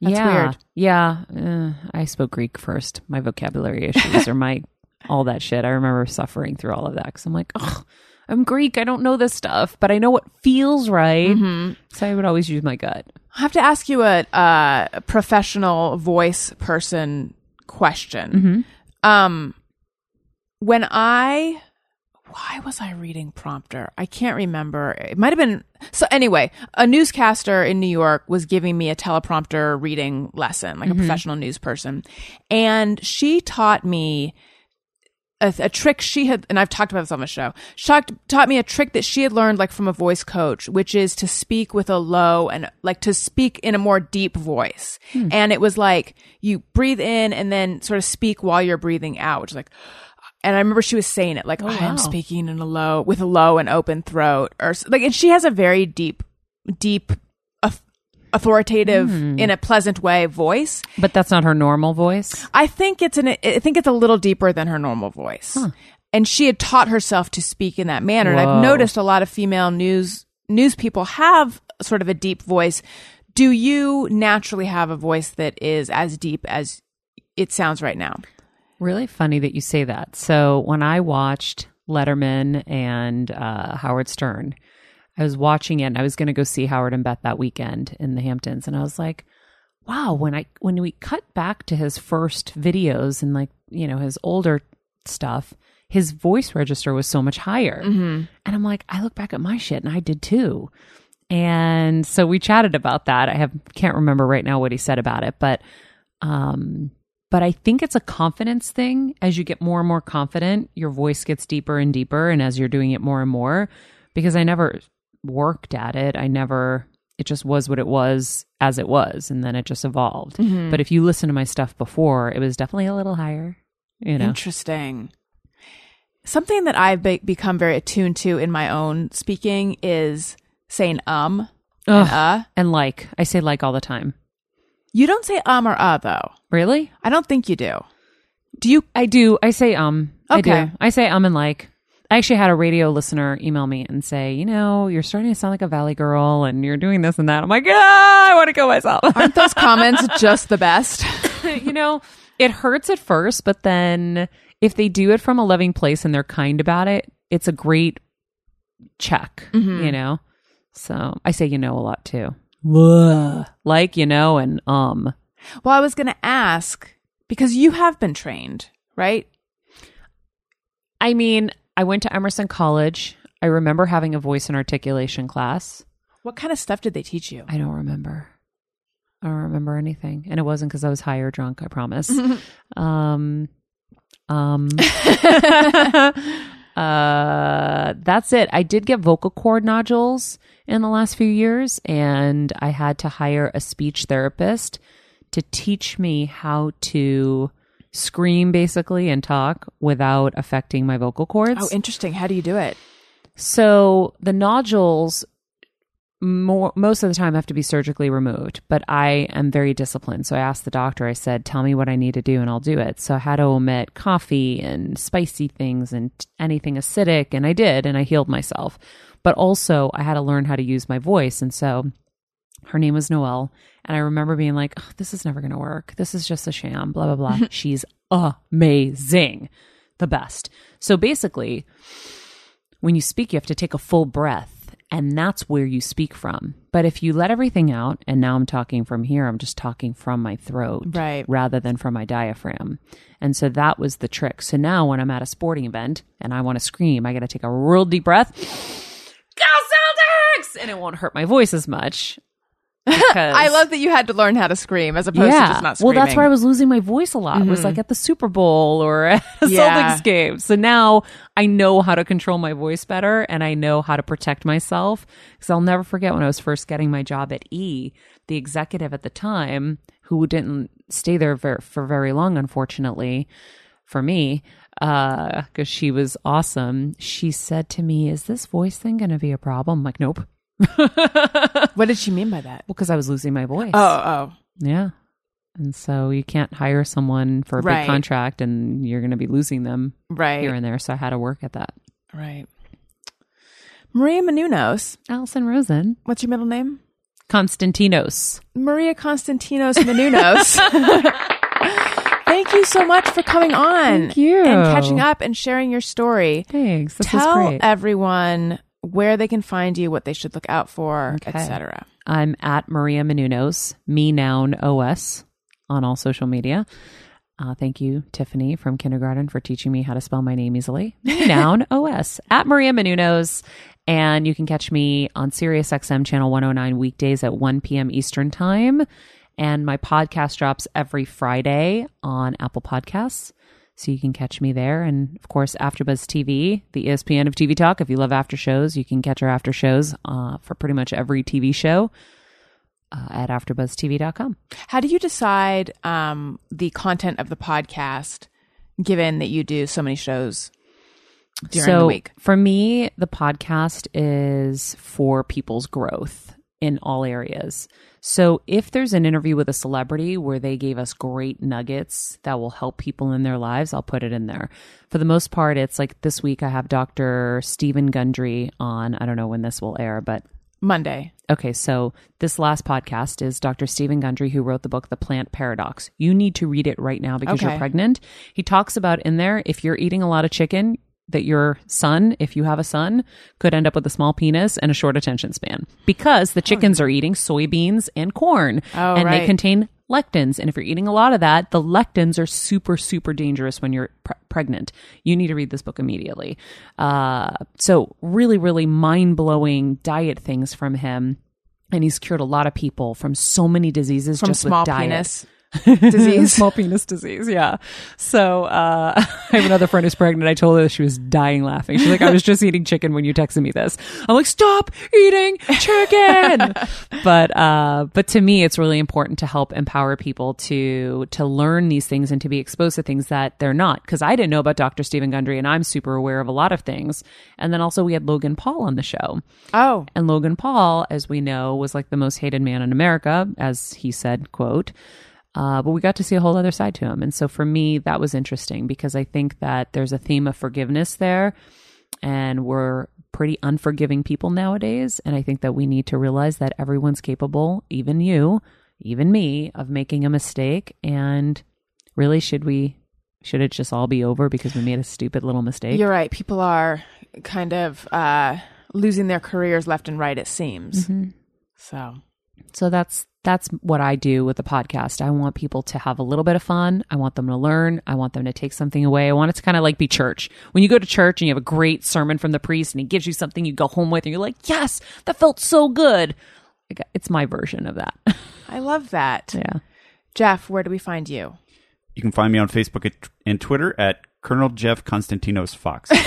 That's
yeah,
weird.
yeah. Uh, I spoke Greek first. My vocabulary issues or my all that shit. I remember suffering through all of that because I'm like, oh, I'm Greek. I don't know this stuff, but I know what feels right.
Mm-hmm.
So I would always use my gut.
I have to ask you a, uh, a professional voice person question.
Mm-hmm.
Um, when I, why was I reading prompter? I can't remember. It might have been. So anyway, a newscaster in New York was giving me a teleprompter reading lesson, like a mm-hmm. professional news person, and she taught me a, a trick she had, and I've talked about this on the show. She talked, taught me a trick that she had learned like from a voice coach, which is to speak with a low and like to speak in a more deep voice. Hmm. And it was like you breathe in and then sort of speak while you're breathing out, which is like, and I remember she was saying it like, oh, I am speaking in a low, with a low and open throat or like, and she has a very deep, deep, auth- authoritative hmm. in a pleasant way voice.
But that's not her normal voice.
I think it's an I think it's a little deeper than her normal voice. And she had taught herself to speak in that manner. And I've noticed a lot of female news news people have sort of a deep voice. Do you naturally have a voice that is as deep as it sounds right now?
Really funny that you say that. So when I watched Letterman and uh, Howard Stern, I was watching it and I was going to go see Howard and Beth that weekend in the Hamptons, and I was like, "Wow!" When I when we cut back to his first videos and like you know his older stuff, his voice register was so much higher, and I'm like, I look back at my shit and I did too. And so we chatted about that. I have can't remember right now what he said about it, but um but I think it's a confidence thing. As you get more and more confident, your voice gets deeper and deeper and as you're doing it more and more because I never worked at it. I never it just was what it was as it was and then it just evolved. But if you listen to my stuff before, it was definitely a little higher, you know.
Interesting. Something that I've be- become very attuned to in my own speaking is saying um and
Ugh.
uh.
And like, I say like all the time.
You don't say um or uh though.
Really?
I don't think you do. Do you?
I do. I say um. I
Okay.
do. I say um and like. I actually had a radio listener email me and say, you know, you're starting to sound like a valley girl and you're doing this and that. I'm like, ah, I want to kill myself.
Aren't those comments just the best?
you know, it hurts at first, but then if they do it from a loving place and they're kind about it, it's a great check, you know? So I say, you know, a lot too. Like, you know, and um.
Well, I was going to ask because you have been trained, right?
I mean, I went to Emerson College. I remember having a voice and articulation class.
What kind of stuff did they teach you?
I don't remember. I don't remember anything. And it wasn't because I was high or drunk, I promise. um um uh that's it. I did get vocal cord nodules in the last few years and I had to hire a speech therapist to teach me how to scream basically and talk without affecting my vocal cords.
Oh, interesting. How do you do it?
So the nodules more most of the time have to be surgically removed, but I am very disciplined. So I asked the doctor, I said, tell me what I need to do and I'll do it. So I had to omit coffee and spicy things and anything acidic. And I did, and I healed myself. But also I had to learn how to use my voice. And so her name was Noelle. And I remember being like, "Ugh, this is never going to work. This is just a sham, blah, blah, blah. She's amazing. The best. So basically, when you speak, you have to take a full breath, and that's where you speak from. But if you let everything out, and now I'm talking from here, I'm just talking from my throat
Right.
rather than from my diaphragm. And so that was the trick. So now when I'm at a sporting event and I want to scream, I got to take a real deep breath. Go Celtics! And it won't hurt my voice as much.
I love that you had to learn how to scream as opposed to just not
well, that's where I was losing my voice a lot. It was like mm-hmm. at the Super Bowl or at a
Yeah.
Celtics game. So now I know how to control my voice better and I know how to protect myself. Because I'll never forget when I was first getting my job at E, the executive at the time, who didn't stay there ver- for very long, unfortunately, for me, uh, because she was awesome. She said to me, "Is this voice thing going to be a problem?" I'm like, "Nope."
What did she mean by that?
Well, Because I was losing my voice.
Oh, oh.
Yeah. And so you can't hire someone for a
Right.
big contract and you're going to be losing them
Right.
here and there. So I had to work at that.
Right. Maria Menounos.
Alison Rosen.
What's your middle name?
Constantinos.
Maria Constantinos Menounos. Thank you so much for coming on.
Thank you.
And catching up and sharing your story.
Thanks. This
Tell
was great.
everyone where they can find you, what they should look out for,
Okay.
etc.
I'm at Maria Menounos, me noun OS on all social media. Uh, thank you, Tiffany from kindergarten, for teaching me how to spell my name easily. Me noun OS at Maria Menounos. And you can catch me on Sirius XM channel 109 weekdays at 1 p.m. Eastern time. And my podcast drops every Friday on Apple Podcasts. So you can catch me there. And of course, AfterBuzz TV, the ESPN of TV talk. If you love after shows, you can catch our after shows uh, for pretty much every TV show uh, at AfterBuzzTV.com.
How do you decide um, the content of the podcast, given that you do so many shows during
so
the week?
for me, the podcast is for people's growth in all areas. So if there's an interview with a celebrity where they gave us great nuggets that will help people in their lives, I'll put it in there. For the most part, it's like this week I have Dr. Steven Gundry on. I don't know when this will air, but
Monday.
Okay, so this last podcast is Dr. Steven Gundry, who wrote the book The Plant Paradox. You need to read it right now because
Okay.
you're pregnant. He talks about in there if you're eating a lot of chicken, that your son, if you have a son, could end up with a small penis and a short attention span because the chickens are eating soybeans and corn
Oh,
and
right.
they contain lectins. And if you're eating a lot of that, the lectins are super, super dangerous when you're pre- pregnant. You need to read this book immediately. Uh, so, really, really mind blowing diet things from him. And he's cured a lot of people from so many diseases
From
just
small
with diet.
penis disease.
small penis disease. Yeah. So uh, I have another friend who's pregnant. I told her she was dying laughing. She's like, I was just eating chicken when you texted me this. I'm like, stop eating chicken. but uh, but to me, it's really important to help empower people to to learn these things and to be exposed to things that they're not. Because I didn't know about Dr. Steven Gundry, and I'm super aware of a lot of things. And then also we had Logan Paul on the show.
Oh,
And Logan Paul, as we know, was like the most hated man in America, as he said, quote. Uh, but we got to see a whole other side to him. And so for me, that was interesting because I think that there's a theme of forgiveness there. And we're pretty unforgiving people nowadays. And I think that we need to realize that everyone's capable, even you, even me, of making a mistake. And really, should we, should it just all be over because we made a stupid little mistake?
you're right. People are kind of uh, losing their careers left and right. It seems so.
So that's that's what I do with the podcast. I want people to have a little bit of fun. I want them to learn. I want them to take something away. I want it to kind of like be church. When you go to church and you have a great sermon from the priest and he gives you something you go home with and you're like, "Yes, that felt so good." It's my version of that.
I love that.
yeah.
Jeff, where do we find you?
You can find me on Facebook and Twitter at Colonel Jeff Constantinos Fox.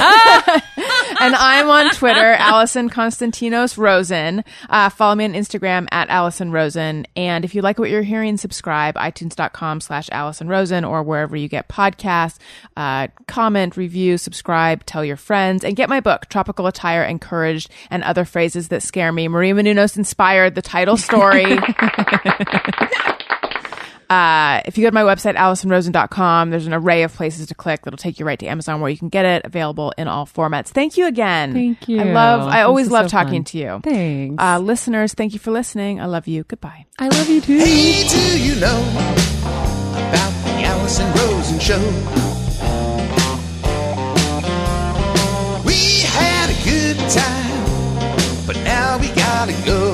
and I'm on Twitter, Alison Constantinos Rosen. Uh, follow me on Instagram at Alison Rosen. And if you like what you're hearing, subscribe, itunes.com slash Alison Rosen or wherever you get podcasts. Uh, comment, review, subscribe, tell your friends, and get my book, Tropical Attire Encouraged and Other Phrases That Scare Me. Maria Menounos inspired the title story. Uh, if you go to my website, AlisonRosen.com, there's an array of places to click that'll take you right to Amazon where you can get it available in all formats. Thank you again.
Thank you.
I love, I
This
always love
so
talking
fun.
to you.
Thanks.
Uh, listeners, thank you for listening. I love you. Goodbye.
I love you too.
Hey, do you know about the Alison Rosen show? We had a good time, but now we gotta go.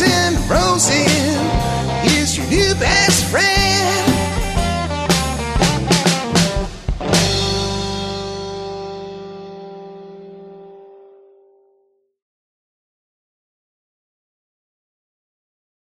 Alison Rosen is your new best friend.